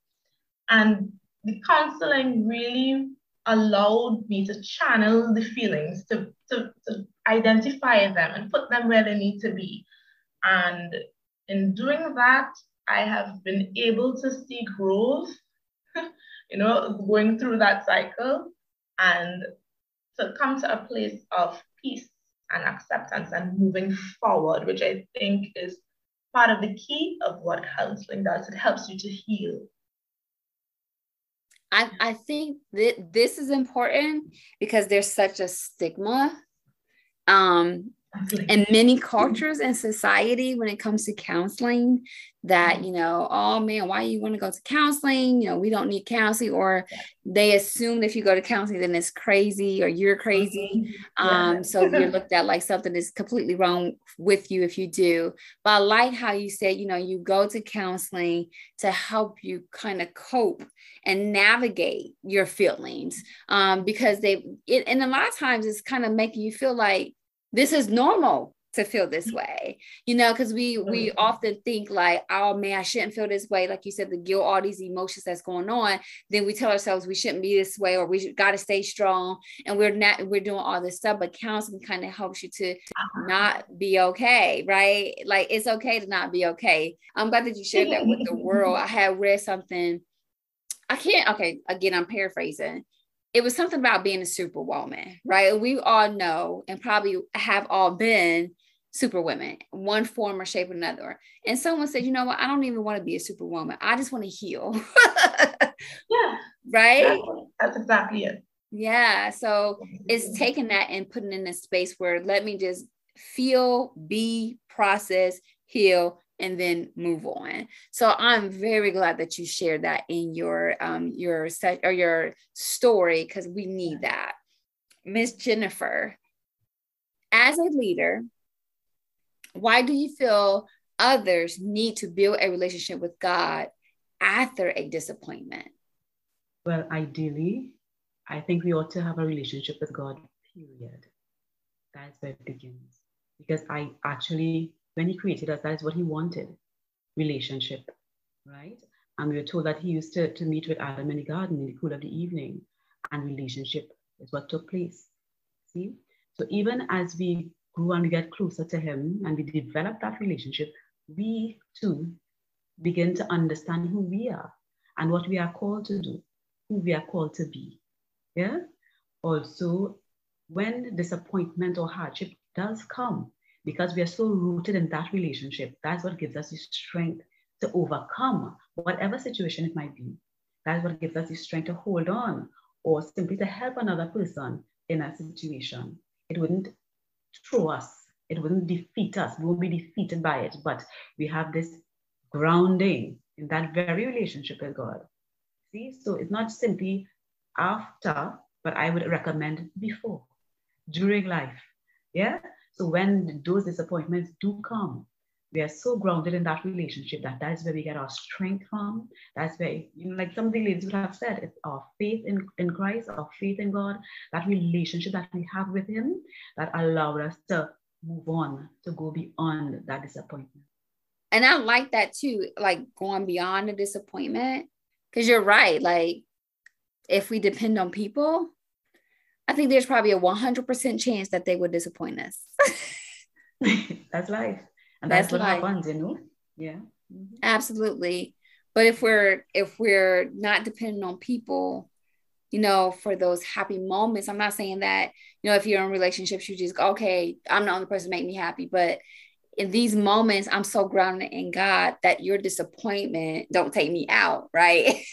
And the counseling really allowed me to channel the feelings, to, to, to identify them and put them where they need to be. And in doing that, I have been able to see growth, <laughs> you know, going through that cycle and to come to a place of peace and acceptance and moving forward, which I think is part of the key of what counseling does. It helps you to heal. I, I think that this is important because there's such a stigma um, in many <laughs> cultures and society when it comes to counseling that mm-hmm. you know oh man why you want to go to counseling? You know we don't need counseling or they assume if you go to counseling then it's crazy or you're crazy. Mm-hmm. um <laughs> so you're looked at like something is completely wrong with you if you do. But i like how you said you know you go to counseling to help you kind of cope and navigate your feelings. Um because they it, and a lot of times it's kind of making you feel like this is normal to feel this mm-hmm. way you know because we we often think like oh man i shouldn't feel this way. Like you said the guilt all these emotions that's going on then we tell ourselves we shouldn't be this way or we got to stay strong and we're not we're doing all this stuff but counseling kind of helps you to uh-huh. not be okay right? Like it's okay to not be okay. I'm glad that you shared that with the world. <laughs> I had read something i can't okay again i'm paraphrasing it was something about being a superwoman, right? We all know and probably have all been superwomen, one form or shape or another. And someone said, you know what? I don't even want to be a superwoman. I just want to heal. <laughs> yeah. Right? That's exactly it. Yeah. So it's taking that and putting in a space where let me just feel, be, process, heal, and then move on. So I'm very glad that you shared that in your um your set or your story because we need that. Miss Jennifer, as a leader, why do you feel others need to build a relationship with God after a disappointment? Well, ideally, I think we ought to have a relationship with God, period. That's where it begins. Because I actually when he created us, that is what he wanted relationship, right? And we were told that he used to, to meet with Adam in the garden in the cool of the evening, and relationship is what took place. See? So even as we grew and we get closer to him and we develop that relationship, we too begin to understand who we are and what we are called to do, who we are called to be. Yeah? Also, when disappointment or hardship does come, because we are so rooted in that relationship. That's what gives us the strength to overcome whatever situation it might be. That's what gives us the strength to hold on or simply to help another person in a situation. It wouldn't throw us, it wouldn't defeat us. We won't be defeated by it, but we have this grounding in that very relationship with God. See, so it's not simply after, but I would recommend before, during life. Yeah, so when those disappointments do come, we are so grounded in that relationship that that is where we get our strength from. That's where, you know, like some of the ladies would have said, it's our faith in, in Christ, our faith in God, that relationship that we have with Him that allowed us to move on, to go beyond that disappointment. And I like that too, like going beyond the disappointment. Because you're right. Like, if we depend on people, I think there's probably a 100% chance that they would disappoint us. <laughs> that's life. And that's, that's what life. happens, you know? Yeah. Mm-hmm. Absolutely. But if we're if we're not dependent on people, you know, for those happy moments, I'm not saying that, you know, if you're in relationships, you just go, okay, I'm the only person to make me happy. But in these moments, I'm so grounded in God that your disappointment don't take me out, right?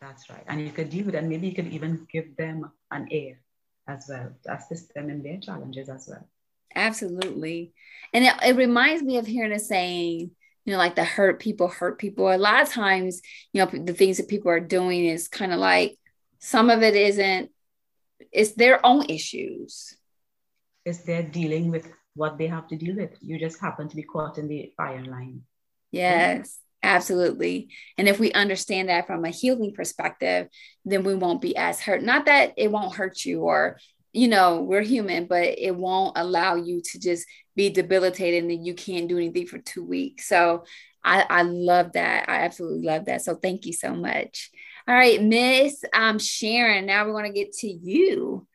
That's right. And you could do. And maybe you could even give them an air as well to assist them in their challenges as well. Absolutely. And it, it reminds me of hearing a saying, you know, like the hurt people hurt people. A lot of times, you know, the things that people are doing is kind of like some of it isn't, it's their own issues. It's they're dealing with what they have to deal with. You just happen to be caught in the fire line. Yes. Absolutely. And if we understand that from a healing perspective, then we won't be as hurt. Not that it won't hurt you or, you know, we're human, but it won't allow you to just be debilitated and you can't do anything for two weeks. So I, I love that. I absolutely love that. So thank you so much. All right, Miss um, Sharon, now we're going to get to you.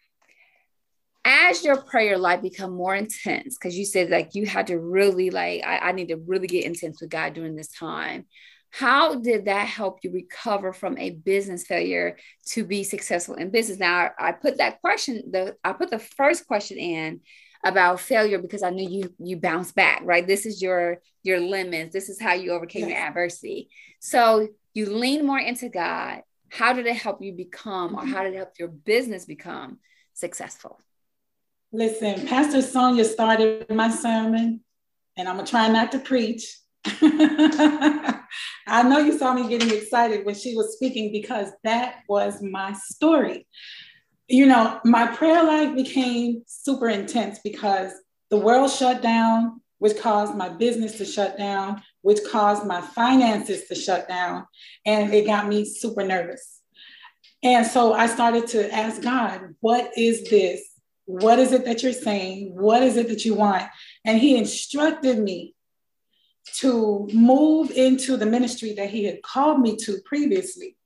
As your prayer life become more intense, because you said like you had to really like, I, I need to really get intense with God during this time. How did that help you recover from a business failure to be successful in business? Now, I put that question, the I put the first question in about failure because I knew you you bounce back, right? This is your your limits. This is how you overcame yes. your adversity. So you lean more into God. How did it help you become, or mm-hmm. how did it help your business become successful? Listen, Pastor Sonia started my sermon, and I'm gonna try not to preach. <laughs> I know you saw me getting excited when she was speaking because that was my story you know, my prayer life became super intense because the world shut down, which caused my business to shut down, which caused my finances to shut down. And it got me super nervous. And so I started to ask God, what is this? What is it that you're saying? What is it that you want? And He instructed me to move into the ministry that He had called me to previously.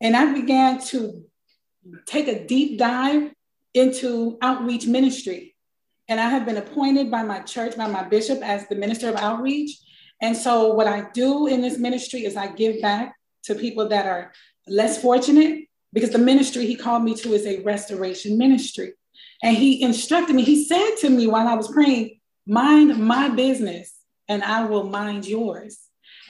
And I began to take a deep dive into outreach ministry. And I have been appointed by my church, by my bishop, as the minister of outreach. And so, what I do in this ministry is I give back to people that are less fortunate because the ministry he called me to is a restoration ministry. And he instructed me, he said to me while I was praying, Mind my business and I will mind yours.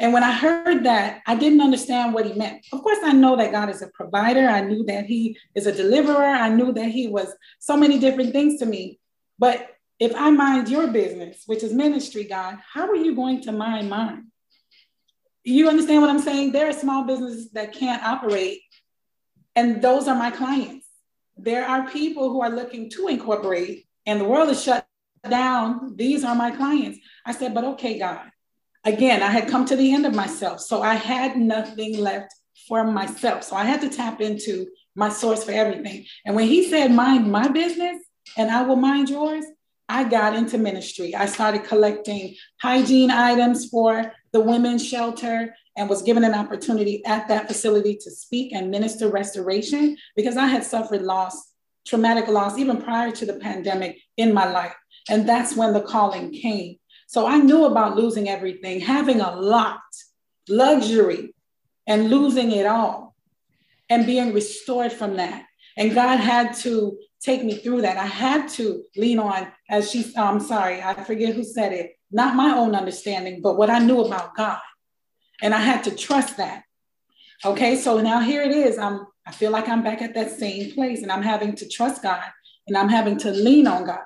And when I heard that, I didn't understand what he meant. Of course, I know that God is a provider. I knew that he is a deliverer. I knew that he was so many different things to me. But if I mind your business, which is ministry, God, how are you going to mind mine? You understand what I'm saying? There are small businesses that can't operate, and those are my clients. There are people who are looking to incorporate, and the world is shut down. These are my clients. I said, but okay, God, again, I had come to the end of myself. So I had nothing left for myself. So I had to tap into my source for everything. And when he said, mind my business and I will mind yours, I got into ministry. I started collecting hygiene items for the women's shelter and was given an opportunity at that facility to speak and minister restoration because I had suffered loss, traumatic loss, even prior to the pandemic in my life. And that's when the calling came. So I knew about losing everything, having a lot, luxury, and losing it all, and being restored from that. And God had to take me through that. I had to lean on, as she, I'm sorry, I forget who said it, not my own understanding, but what I knew about God. And I had to trust that. Okay, so now here it is. I'm, I feel like I'm back at that same place and I'm having to trust God and I'm having to lean on God.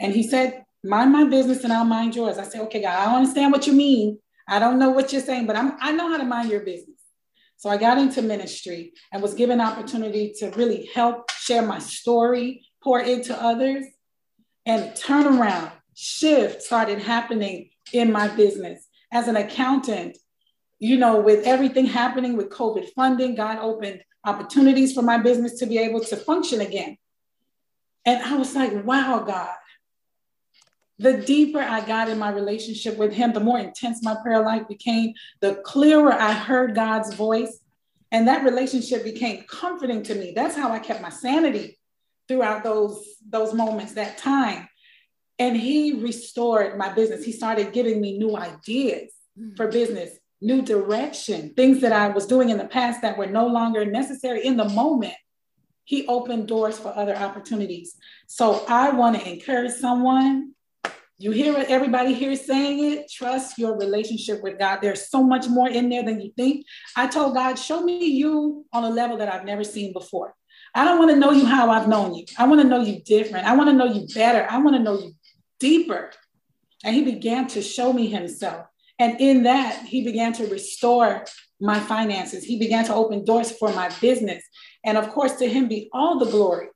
And He said, mind my business and I'll mind yours. I said, okay, God, I understand what you mean. I don't know what you're saying, but I'm, I know how to mind your business. So I got into ministry and was given opportunity to really help share my story, pour into others, and turn around, shift started happening in my business. As an accountant, you know, with everything happening with COVID funding, God opened opportunities for my business to be able to function again. And I was like, wow, God, the deeper I got in my relationship with Him, the more intense my prayer life became, the clearer I heard God's voice. And that relationship became comforting to me. That's how I kept my sanity throughout those, those moments, that time. And He restored my business. He started giving me new ideas mm. for business. New direction, things that I was doing in the past that were no longer necessary in the moment. He opened doors for other opportunities. So I want to encourage someone. You hear what everybody here saying it. Trust your relationship with God. There's so much more in there than you think. I told God, show me you on a level that I've never seen before. I don't want to know you how I've known you. I want to know you different. I want to know you better. I want to know you deeper. And he began to show me himself. And in that, he began to restore my finances. He began to open doors for my business. And of course, to him be all the glory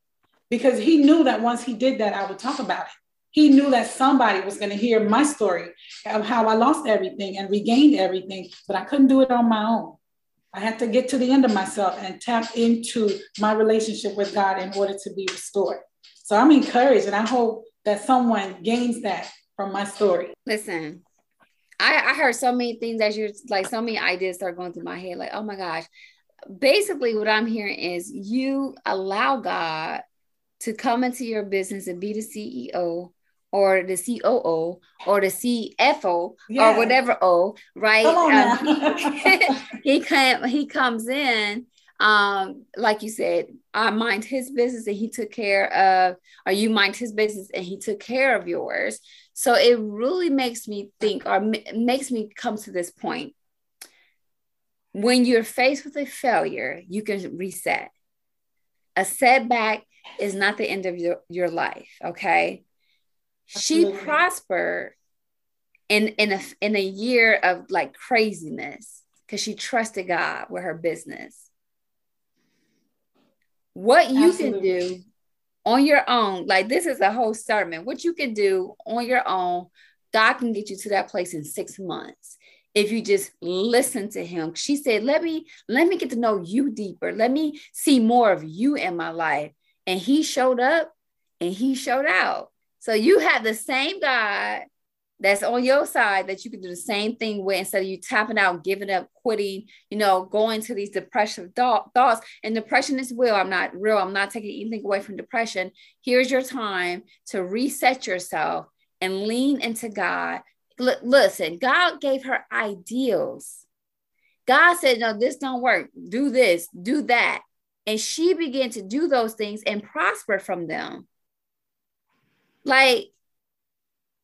because he knew that once he did that, I would talk about it. He knew that somebody was going to hear my story of how I lost everything and regained everything, but I couldn't do it on my own. I had to get to the end of myself and tap into my relationship with God in order to be restored. So I'm encouraged and I hope that someone gains that from my story. Listen, I, I heard so many things as you're like so many ideas start going through my head, like, oh my gosh. Basically, what I'm hearing is you allow God to come into your business and be the CEO or the COO or the CFO or whatever O, right? Um, <laughs> he can he comes in, um, like you said, I mind his business and he took care of, or you mind his business and he took care of yours. So it really makes me think, or makes me come to this point. When you're faced with a failure, you can reset. A setback is not the end of your, your life. Okay. Absolutely. She prospered in, in a in a year of like craziness because she trusted God with her business. What you Absolutely. can do on your own, like this is a whole sermon, what you can do on your own, God can get you to that place in six months if you just listen to him. She said let me let me get to know you deeper. Let me see more of you in my life. And he showed up and he showed out. So you have the same God that's on your side that you can do the same thing with instead of you tapping out, giving up, quitting, you know, going to these depressive thoughts. And depression is real. I'm not real. I'm not taking anything away from depression. Here's your time to reset yourself and lean into God. L- listen, God gave her ideals. God said, no, this don't work. Do this, do that. And she began to do those things and prosper from them. Like,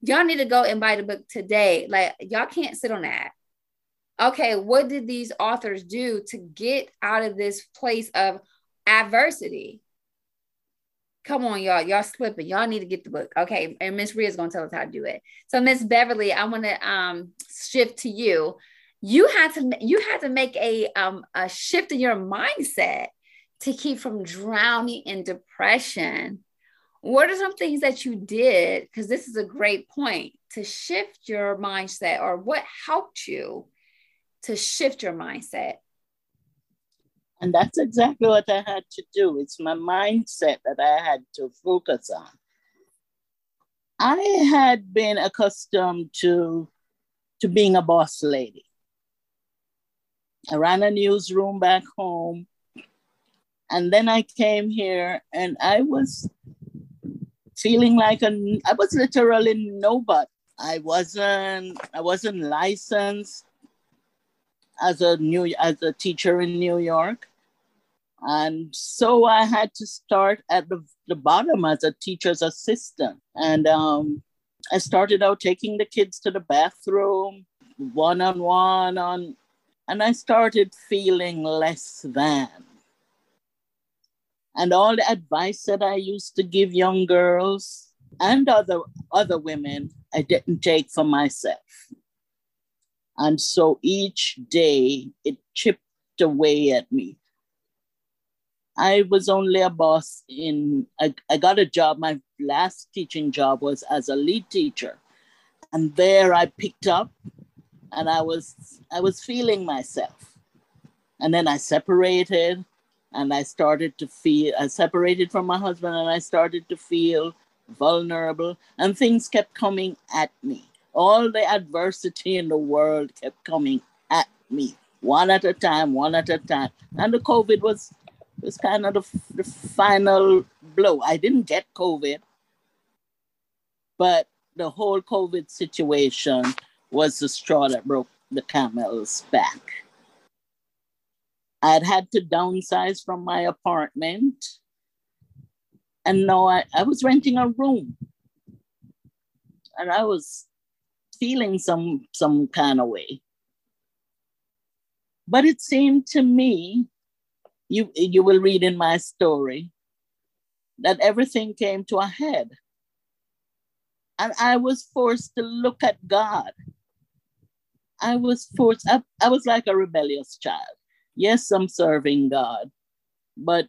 y'all need to go and buy the book today. Like, y'all can't sit on that. Okay, what did these authors do to get out of this place of adversity? Come on, y'all. Y'all slipping. Y'all need to get the book. Okay. And Miss Rhea is to tell us how to do it. So, Miss Beverly, I want to um shift to you. You had to you had to make a um a shift in your mindset to keep from drowning in depression. What are some things that you did? Because this is a great point to shift your mindset, or what helped you to shift your mindset? And that's exactly what I had to do. It's my mindset that I had to focus on. I had been accustomed to, to being a boss lady. I ran a newsroom back home. And then I came here and I was feeling like a, I was literally nobody. I wasn't, I wasn't licensed as a new, as a teacher in New York. And so I had to start at the, the bottom as a teacher's assistant. And um, I started out taking the kids to the bathroom, one on one on, and I started feeling less than. And all the advice that I used to give young girls and other, other women, I didn't take for myself. And so each day it chipped away at me. I was only a boss in, I, I got a job. My last teaching job was as a lead teacher. And there I picked up and I was, I was feeling myself. And then I separated and I started to feel, I separated from my husband and I started to feel vulnerable, and things kept coming at me. All the adversity in the world kept coming at me, one at a time, one at a time. And the COVID was was kind of the, the final blow. I didn't get COVID, but the whole COVID situation was the straw that broke the camel's back. I'd had to downsize from my apartment. And now I, I was renting a room. And I was feeling some some kind of way. But it seemed to me, you you will read in my story, that everything came to a head. And I was forced to look at God. I was forced, I, I was like a rebellious child. Yes, I'm serving God, but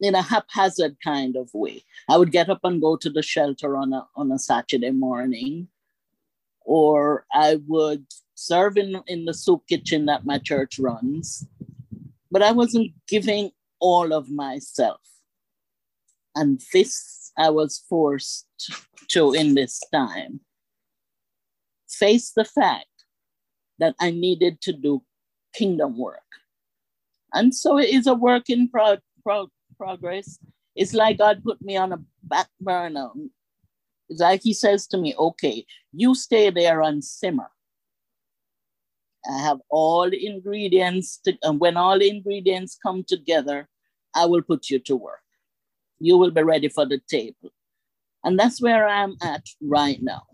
in a haphazard kind of way. I would get up and go to the shelter on a, on a Saturday morning, or I would serve in, in the soup kitchen that my church runs, but I wasn't giving all of myself. And this I was forced to in this time face the fact that I needed to do kingdom work. And so it is a work in pro- pro- progress. It's like God put me on a back burner. It's like He says to me, okay, you stay there and simmer. I have all the ingredients, to, and when all the ingredients come together, I will put you to work. You will be ready for the table. And that's where I'm at right now.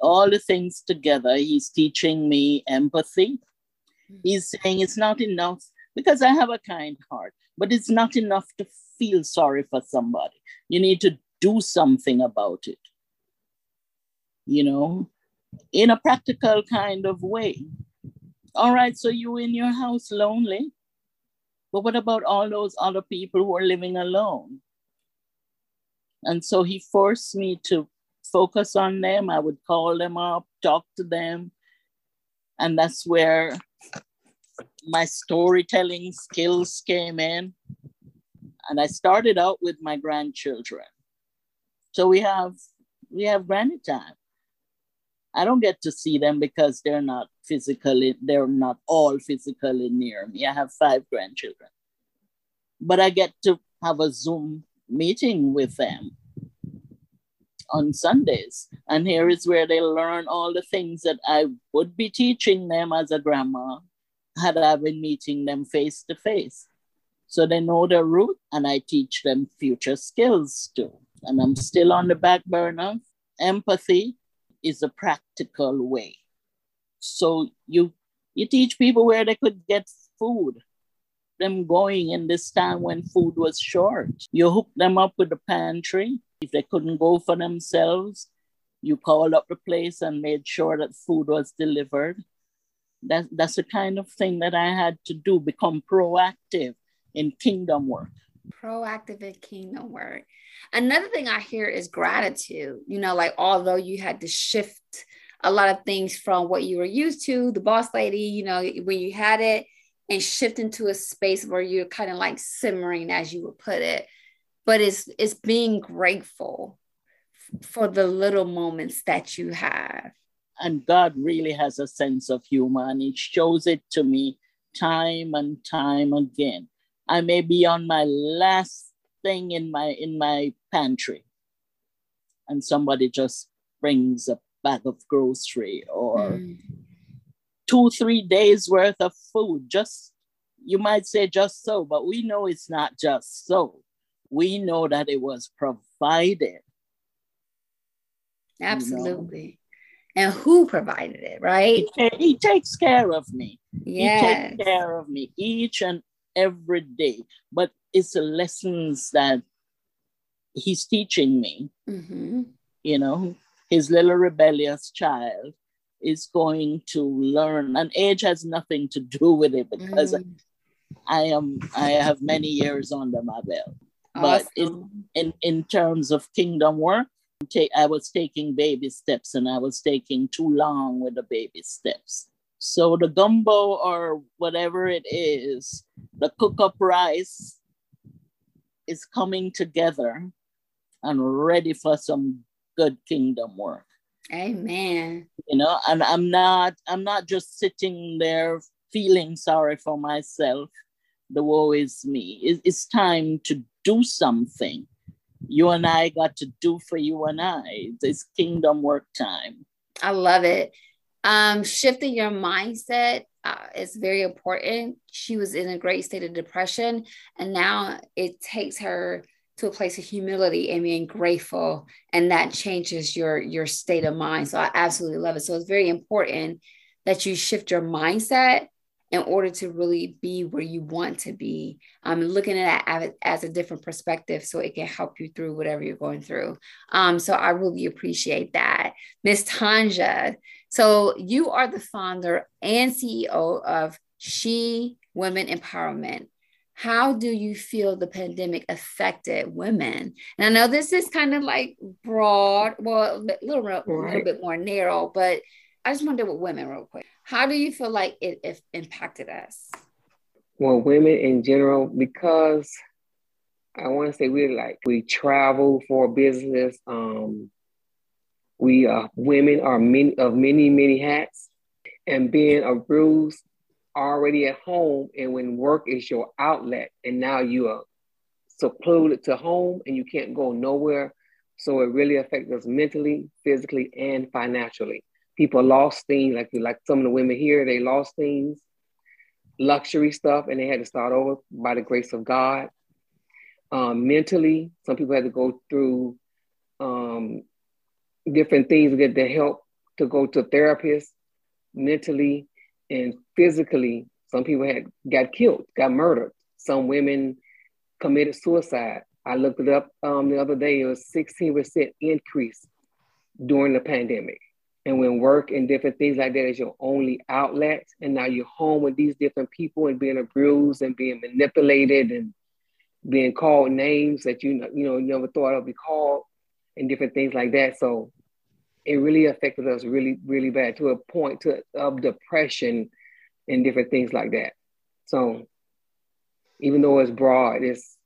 All the things together, he's teaching me empathy. Hmm. He's saying it's not enough because I have a kind heart, but it's not enough to feel sorry for somebody. You need to do something about it. You know, in a practical kind of way. All right, so you in your house lonely, but what about all those other people who are living alone? And so he forced me to focus on them. I would call them up, talk to them. And that's where my storytelling skills came in. And I started out with my grandchildren. So we have we have granny time. I don't get to see them because they're not physically, they're not all physically near me. I have five grandchildren. But I get to have a Zoom meeting with them on Sundays. And here is where they learn all the things that I would be teaching them as a grandma had I been meeting them face to face. So they know their root and I teach them future skills too. And I'm still on the back burner. Empathy, is a practical way. So you you teach people where they could get food. Them going in this time when food was short. You hook them up with the pantry. If they couldn't go for themselves, you called up the place and made sure that food was delivered. That, that's the kind of thing that I had to do, become proactive in kingdom work. Proactive in kingdom work. Another thing I hear is gratitude. You know, like although you had to shift a lot of things from what you were used to, the boss lady, you know, when you had it and shift into a space where you're kind of like simmering, as you would put it. But it's it's being grateful for the little moments that you have. And God really has a sense of humor, and He shows it to me time and time again. I may be on my last thing in my in my pantry and somebody just brings a bag of grocery or mm. two three days worth of food just you might say just so but we know it's not just so we know that it was provided absolutely you know? and who provided it right he, he, takes care of me yes. he takes care of me each and every day but it's the lessons that he's teaching me. Mm-hmm. You know, his little rebellious child is going to learn, and age has nothing to do with it because mm. I am I have many years under my belt. Awesome. But in, in in terms of kingdom work, take, I was taking baby steps, and I was taking too long with the baby steps. So the gumbo or whatever it is, the cook up rice is coming together and ready for some good kingdom work. Amen. You know, and I'm not I'm not just sitting there feeling sorry for myself. The woe is me. It's time to do something. You and I got to do for you and I. It's kingdom work time. I love it. Um, shifting your mindset uh, is very important. She was in a great state of depression, and now it takes her to a place of humility and being grateful, and that changes your your state of mind. So I absolutely love it. So it's very important that you shift your mindset in order to really be where you want to be. Um, looking at it as a different perspective so it can help you through whatever you're going through. Um, so I really appreciate that. Miss Tanja, so you are the founder and CEO of She Women Empowerment. How do you feel the pandemic affected women? And I know this is kind of like broad, well, a little, a little bit more narrow, but I just want to deal with women real quick. How do you feel like it, impacted us? Well, women in general, because I want to say we like we travel for business. Um, we are women are many of many many hats, and being a bruise already at home, and when work is your outlet, and now you are secluded to home, and you can't go nowhere. So it really affects us mentally, physically, and financially people lost things, like like some of the women here, they lost things, luxury stuff, and they had to start over by the grace of God. Um, mentally, some people had to go through um, different things to get the help to go to therapists mentally and physically. Some people had got killed, got murdered. Some women committed suicide. I looked it up um, the other day. It was 16% increase during the pandemic. And when work and different things like that is your only outlet, and now you're home with these different people and being abused and being manipulated and being called names that you you know you never thought I'd be called, and different things like that. So it really affected us really really bad to a point to of depression and different things like that. So even though it's broad, it's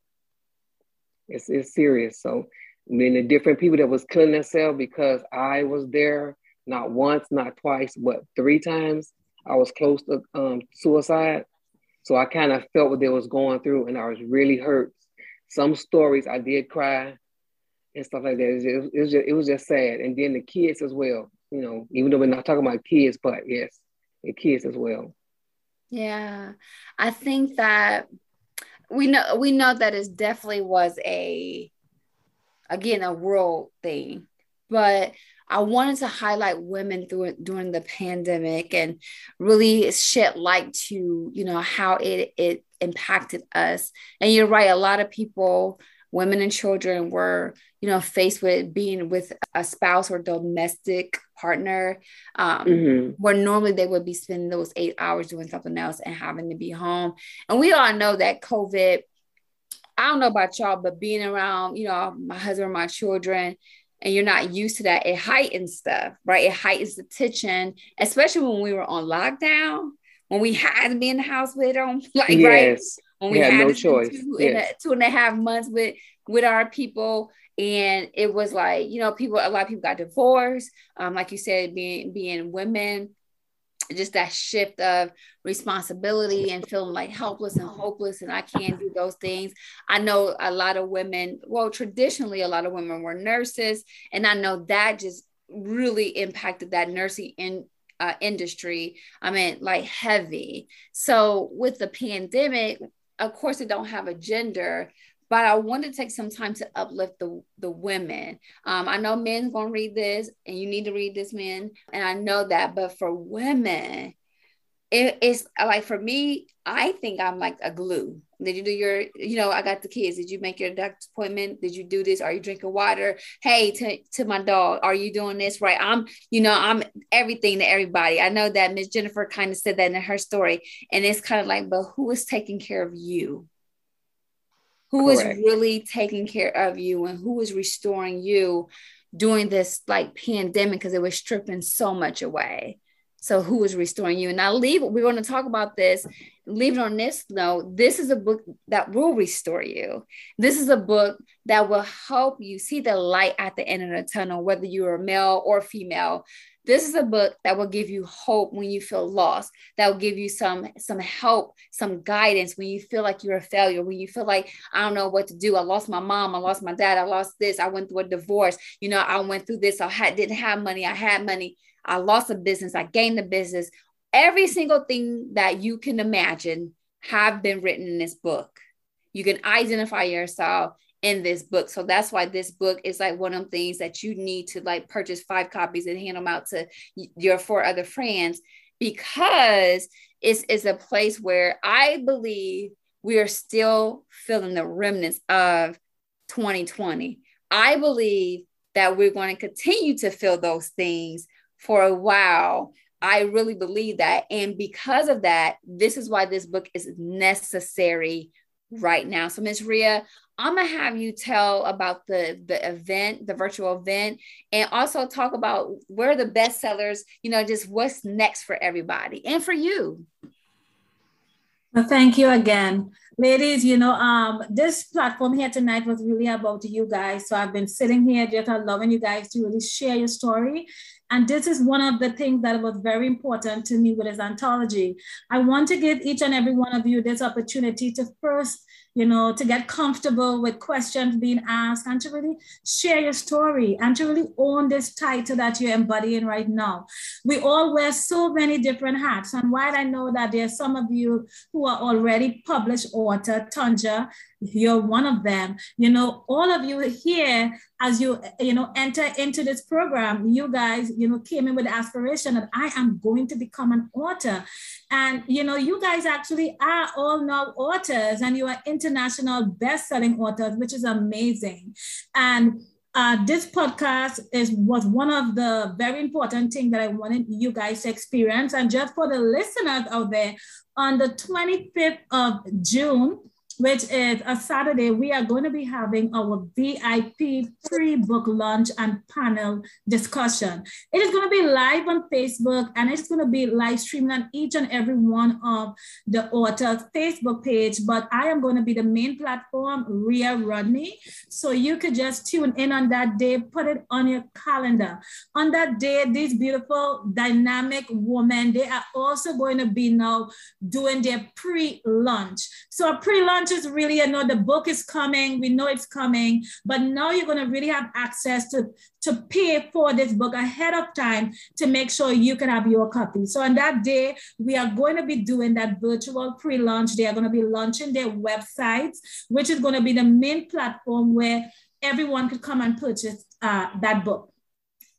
it's, it's serious. So I mean, the different people that was killing themselves because I was there not once, not twice, but three times. I was close to um, suicide. So I kind of felt what they was going through and I was really hurt. Some stories I did cry and stuff like that. It was, just, it was, just, it was just sad. And then the kids as well, you know, even though we're not talking about kids, but yes, the kids as well. Yeah. I think that we know we know that it definitely was a again a world thing but I wanted to highlight women through during the pandemic and really shed light to you know how it it impacted us. And you're right, a lot of people, women and children, were you know faced with being with a spouse or domestic partner, um, mm-hmm. where normally they would be spending those eight hours doing something else and having to be home. And we all know that COVID. I don't know about y'all, but being around, you know, my husband, my children, and you're not used to that, it heightens stuff, right? It heightens the tension, especially when we were on lockdown, when we had to be in the house with them, <laughs> like yes. right when we, we had, had no choice. Two, yes. a, two and a half months with with our people, and it was like you know people a lot of people got divorced, um, like you said, being being women just that shift of responsibility and feeling like helpless and hopeless and I can't do those things. I know a lot of women, well, traditionally, a lot of women were nurses, and I know that just really impacted that nursing in, uh, industry. I mean, like heavy. So with the pandemic, of course, it don't have a gender, but I want to take some time to uplift the, the women. Um, I know men's gonna read this, and you need to read this, men, and I know that. But for women, it, it's like for me, I think I'm like a glue. Did you do your, you know, I got the kids. Did you make your doctor's appointment? Did you do this? Are you drinking water? Hey, to, to my dog, are you doing this right? I'm, you know, I'm everything to everybody. I know that Miss Jennifer kind of said that in her story. And it's kind of like, but who is taking care of you? Who Correct. is really taking care of you and who is restoring you during this like pandemic because it was stripping so much away. So who is restoring you? And I leave, we're going to talk about this. Leave it on this note. This is a book that will restore you. This is a book that will help you see the light at the end of the tunnel, whether you're male or female. This is a book that will give you hope when you feel lost. That will give you some some help, some guidance when you feel like you're a failure, when you feel like I don't know what to do. I lost my mom, I lost my dad, I lost this, I went through a divorce. You know, I went through this. I had, didn't have money, I had money. I lost a business, I gained a business. Every single thing that you can imagine have been written in this book. You can identify yourself in this book. So that's why this book is like one of the things that you need to like purchase five copies and hand them out to your four other friends because it's, it's a place where I believe we are still feeling the remnants of 2020. I believe that we're going to continue to feel those things for a while. I really believe that. And because of that, this is why this book is necessary right now. So, Ms. Rhea, I'm gonna have you tell about the the event, the virtual event, and also talk about where the bestsellers, you know, just what's next for everybody and for you. Well, thank you again. Ladies, you know, um, this platform here tonight was really about you guys. So I've been sitting here just loving you guys to really share your story. And this is one of the things that was very important to me with this anthology. I want to give each and every one of you this opportunity to first you know, to get comfortable with questions being asked and to really share your story and to really own this title that you're embodying right now. We all wear so many different hats. And while I know that there's some of you who are already published author, Tanja, you're one of them. You know, all of you here, as you you know enter into this program, you guys, you know, came in with the aspiration that I am going to become an author. And you know, you guys actually are all now authors and you are international best-selling authors, which is amazing. And uh, this podcast is was one of the very important things that I wanted you guys to experience. And just for the listeners out there, on the 25th of June, which is a Saturday, we are going to be having our VIP free book launch and panel discussion. It is going to be live on Facebook and it's going to be live streaming on each and every one of the author's Facebook page. But I am going to be the main platform, Rhea Rodney. So you could just tune in on that day, put it on your calendar. On that day, these beautiful, dynamic women, they are also going to be now doing their pre-launch. So a pre-launch is really, you know, the book is coming, we know it's coming, but now you're going to really have access to, to pay for this book ahead of time to make sure you can have your copy. So on that day, we are going to be doing that virtual pre-launch. They are going to be launching their websites, which is going to be the main platform where everyone could come and purchase uh, that book.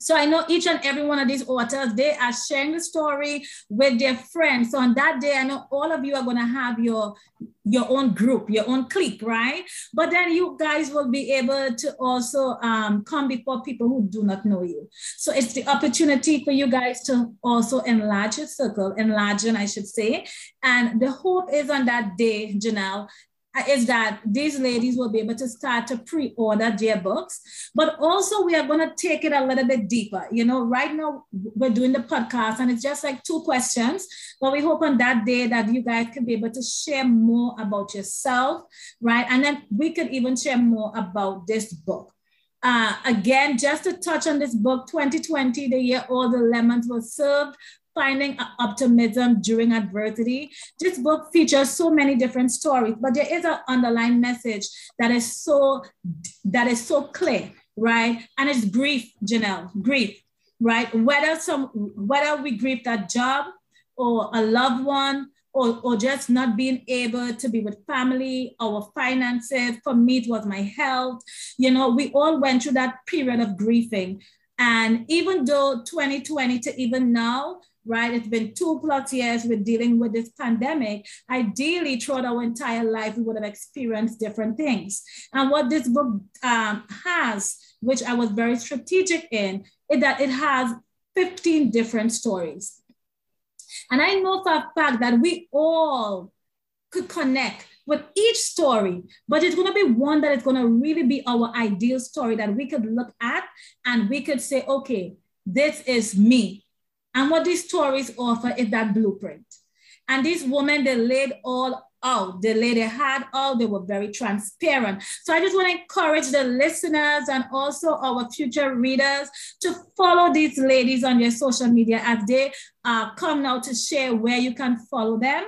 So I know each and every one of these authors, they are sharing the story with their friends. So on that day, I know all of you are going to have your, your own group, your own clique, right? But then you guys will be able to also um, come before people who do not know you. So it's the opportunity for you guys to also enlarge your circle, enlarging, I should say. And the hope is on that day, Janelle, is that these ladies will be able to start to pre-order their books, but also we are going to take it a little bit deeper. You know, right now we're doing the podcast and it's just like two questions, but we hope on that day that you guys can be able to share more about yourself, right? And then we could even share more about this book. Uh, again, just to touch on this book, 2020, the year all the lemons were served, Finding Optimism During Adversity. This book features so many different stories, but there is an underlying message that is so that is so clear, right? And it's grief, Janelle, grief, right? Whether some whether we grieve that job or a loved one or, or just not being able to be with family, our finances. For me, it was my health. You know, we all went through that period of grieving. And even though 2020 to even now, right? It's been two plus years we're dealing with this pandemic. Ideally, throughout our entire life, we would have experienced different things. And what this book um, has, which I was very strategic in, is that it has 15 different stories. And I know for a fact that we all could connect with each story, but it's going to be one that is going to really be our ideal story that we could look at and we could say, okay, this is me. And what these stories offer is that blueprint. And these women, they laid all out. They laid their heart out. They were very transparent. So I just want to encourage the listeners and also our future readers to follow these ladies on their social media as they uh, come now to share where you can follow them.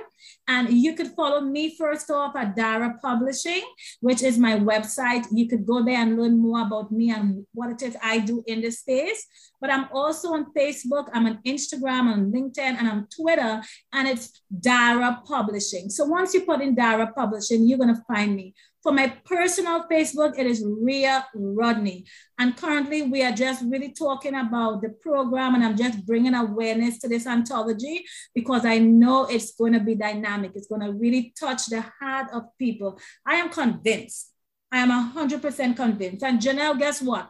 And you could follow me first off at Dara Publishing, which is my website. You could go there and learn more about me and what it is I do in this space. but I'm also on Facebook, I'm on Instagram, on LinkedIn, and on Twitter, and it's Dara Publishing. So once you put in Dara Publishing, you're going to find me. For my personal Facebook, it is Rhea Rodney. And currently, we are just really talking about the program, and I'm just bringing awareness to this anthology because I know it's going to be dynamic. It's going to really touch the heart of people. I am convinced. I am 100% convinced. And Janelle, guess what?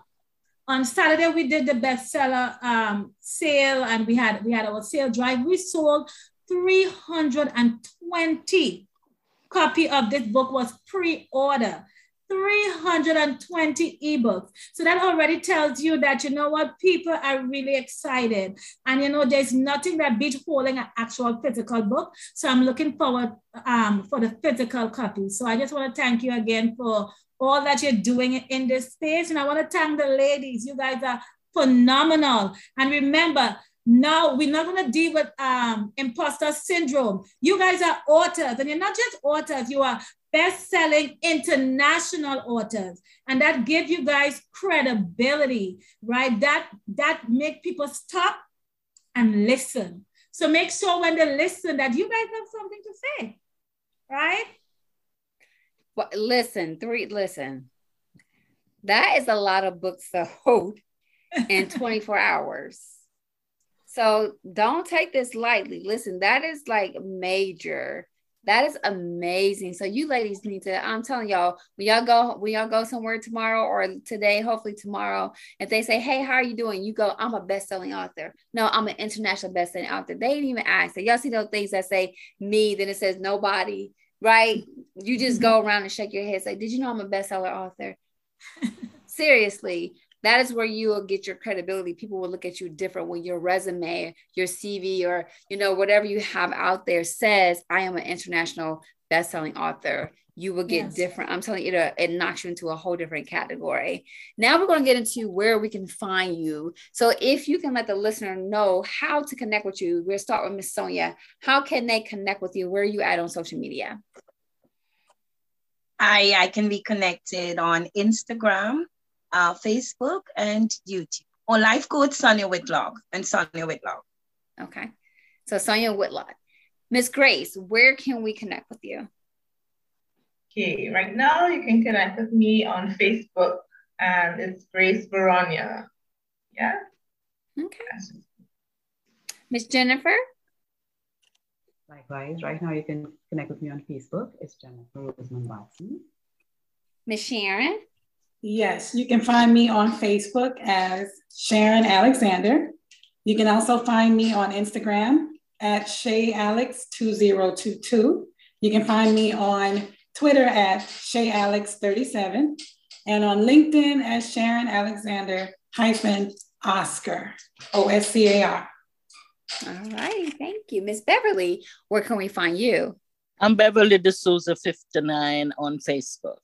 On Saturday, we did the bestseller um, sale, and we had we had our sale drive. We sold 320 copy of this book was pre-order. 320 ebooks. So that already tells you that, you know what, people are really excited. And, you know, there's nothing that beats holding an actual physical book. So I'm looking forward um, for the physical copy. So I just want to thank you again for all that you're doing in this space. And I want to thank the ladies. You guys are phenomenal. And remember, now we're not going to deal with um, imposter syndrome. You guys are authors, and you're not just authors, you are best-selling international authors. And that gives you guys credibility, right? That that make people stop and listen. So make sure when they listen that you guys have something to say, right? Well, listen, three, listen. That is a lot of books to <laughs> hold in 24 hours. So don't take this lightly. Listen, that is like major. That is amazing. So you ladies need to, I'm telling y'all, when y'all go, when y'all go somewhere tomorrow or today, hopefully tomorrow, if they say, Hey, how are you doing? You go, I'm a best-selling author. No, I'm an international best-selling author. They didn't even ask. So y'all see those things that say me, then it says nobody, right? You just go around and shake your head, say, Did you know I'm a bestseller author? <laughs> Seriously that is where you will get your credibility. People will look at you different when your resume, your CV, or you know whatever you have out there says, "I am an international best-selling author." You will get yes. different. I'm telling you, it, it knocks you into a whole different category. Now we're going to get into where we can find you. So if you can let the listener know how to connect with you, we'll start with Miss Sonia. How can they connect with you? Where are you at on social media? I, I can be connected on Instagram uh, Facebook and YouTube. Or Life Coach Sonia Whitlock and Sonia Whitlock. Okay. So Sonia Whitlock. Miss Grace, where can we connect with you? Okay, right now you can connect with me on Facebook and it's Grace Veronia. Yeah. Okay. Miss Jennifer? Likewise, right now you can connect with me on Facebook. It's Jennifer Roseman Watson. Miss Sharon? Yes, you can find me on Facebook as Sharon Alexander. You can also find me on Instagram at ShayAlex2022. You can find me on Twitter at ShayAlex37 and on LinkedIn as Sharon Alexander hyphen Oscar, O S C A R. All right, thank you. Miss Beverly, where can we find you? I'm Beverly D'Souza 59 on Facebook.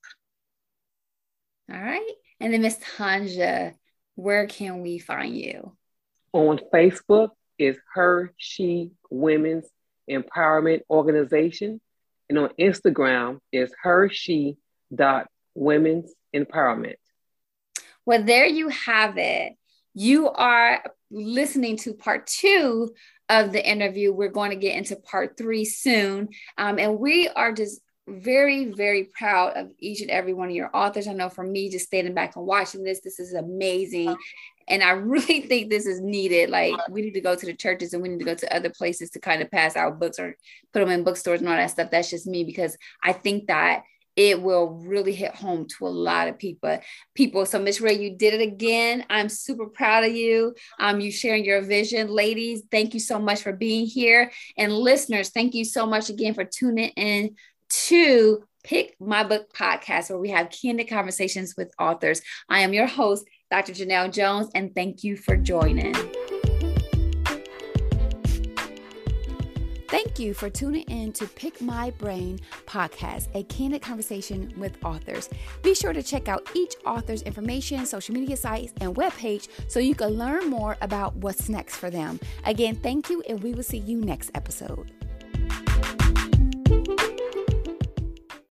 All right. And then Miss Tanja, where can we find you? On Facebook is Her She Women's Empowerment Organization. And on Instagram is Her She dot Women's Empowerment. Well, there you have it. You are listening to part two of the interview. We're going to get into part three soon. Um, and we are just very, very proud of each and every one of your authors. I know for me, just standing back and watching this, this is amazing. And I really <laughs> think this is needed. Like, we need to go to the churches and we need to go to other places to kind of pass out books or put them in bookstores and all that stuff. That's just me because I think that it will really hit home to a lot of people. People. So, Miss Ray, you did it again. I'm super proud of you. Um, you sharing your vision, ladies. Thank you so much for being here, and listeners, thank you so much again for tuning in to Pick My Book podcast, where we have candid conversations with authors. I am your host, Dr. Janelle Jones, and thank you for joining. Thank you for tuning in to Pick My Brain podcast, a candid conversation with authors. Be sure to check out each author's information, social media sites, and webpage so you can learn more about what's next for them. Again, thank you, and we will see you next episode.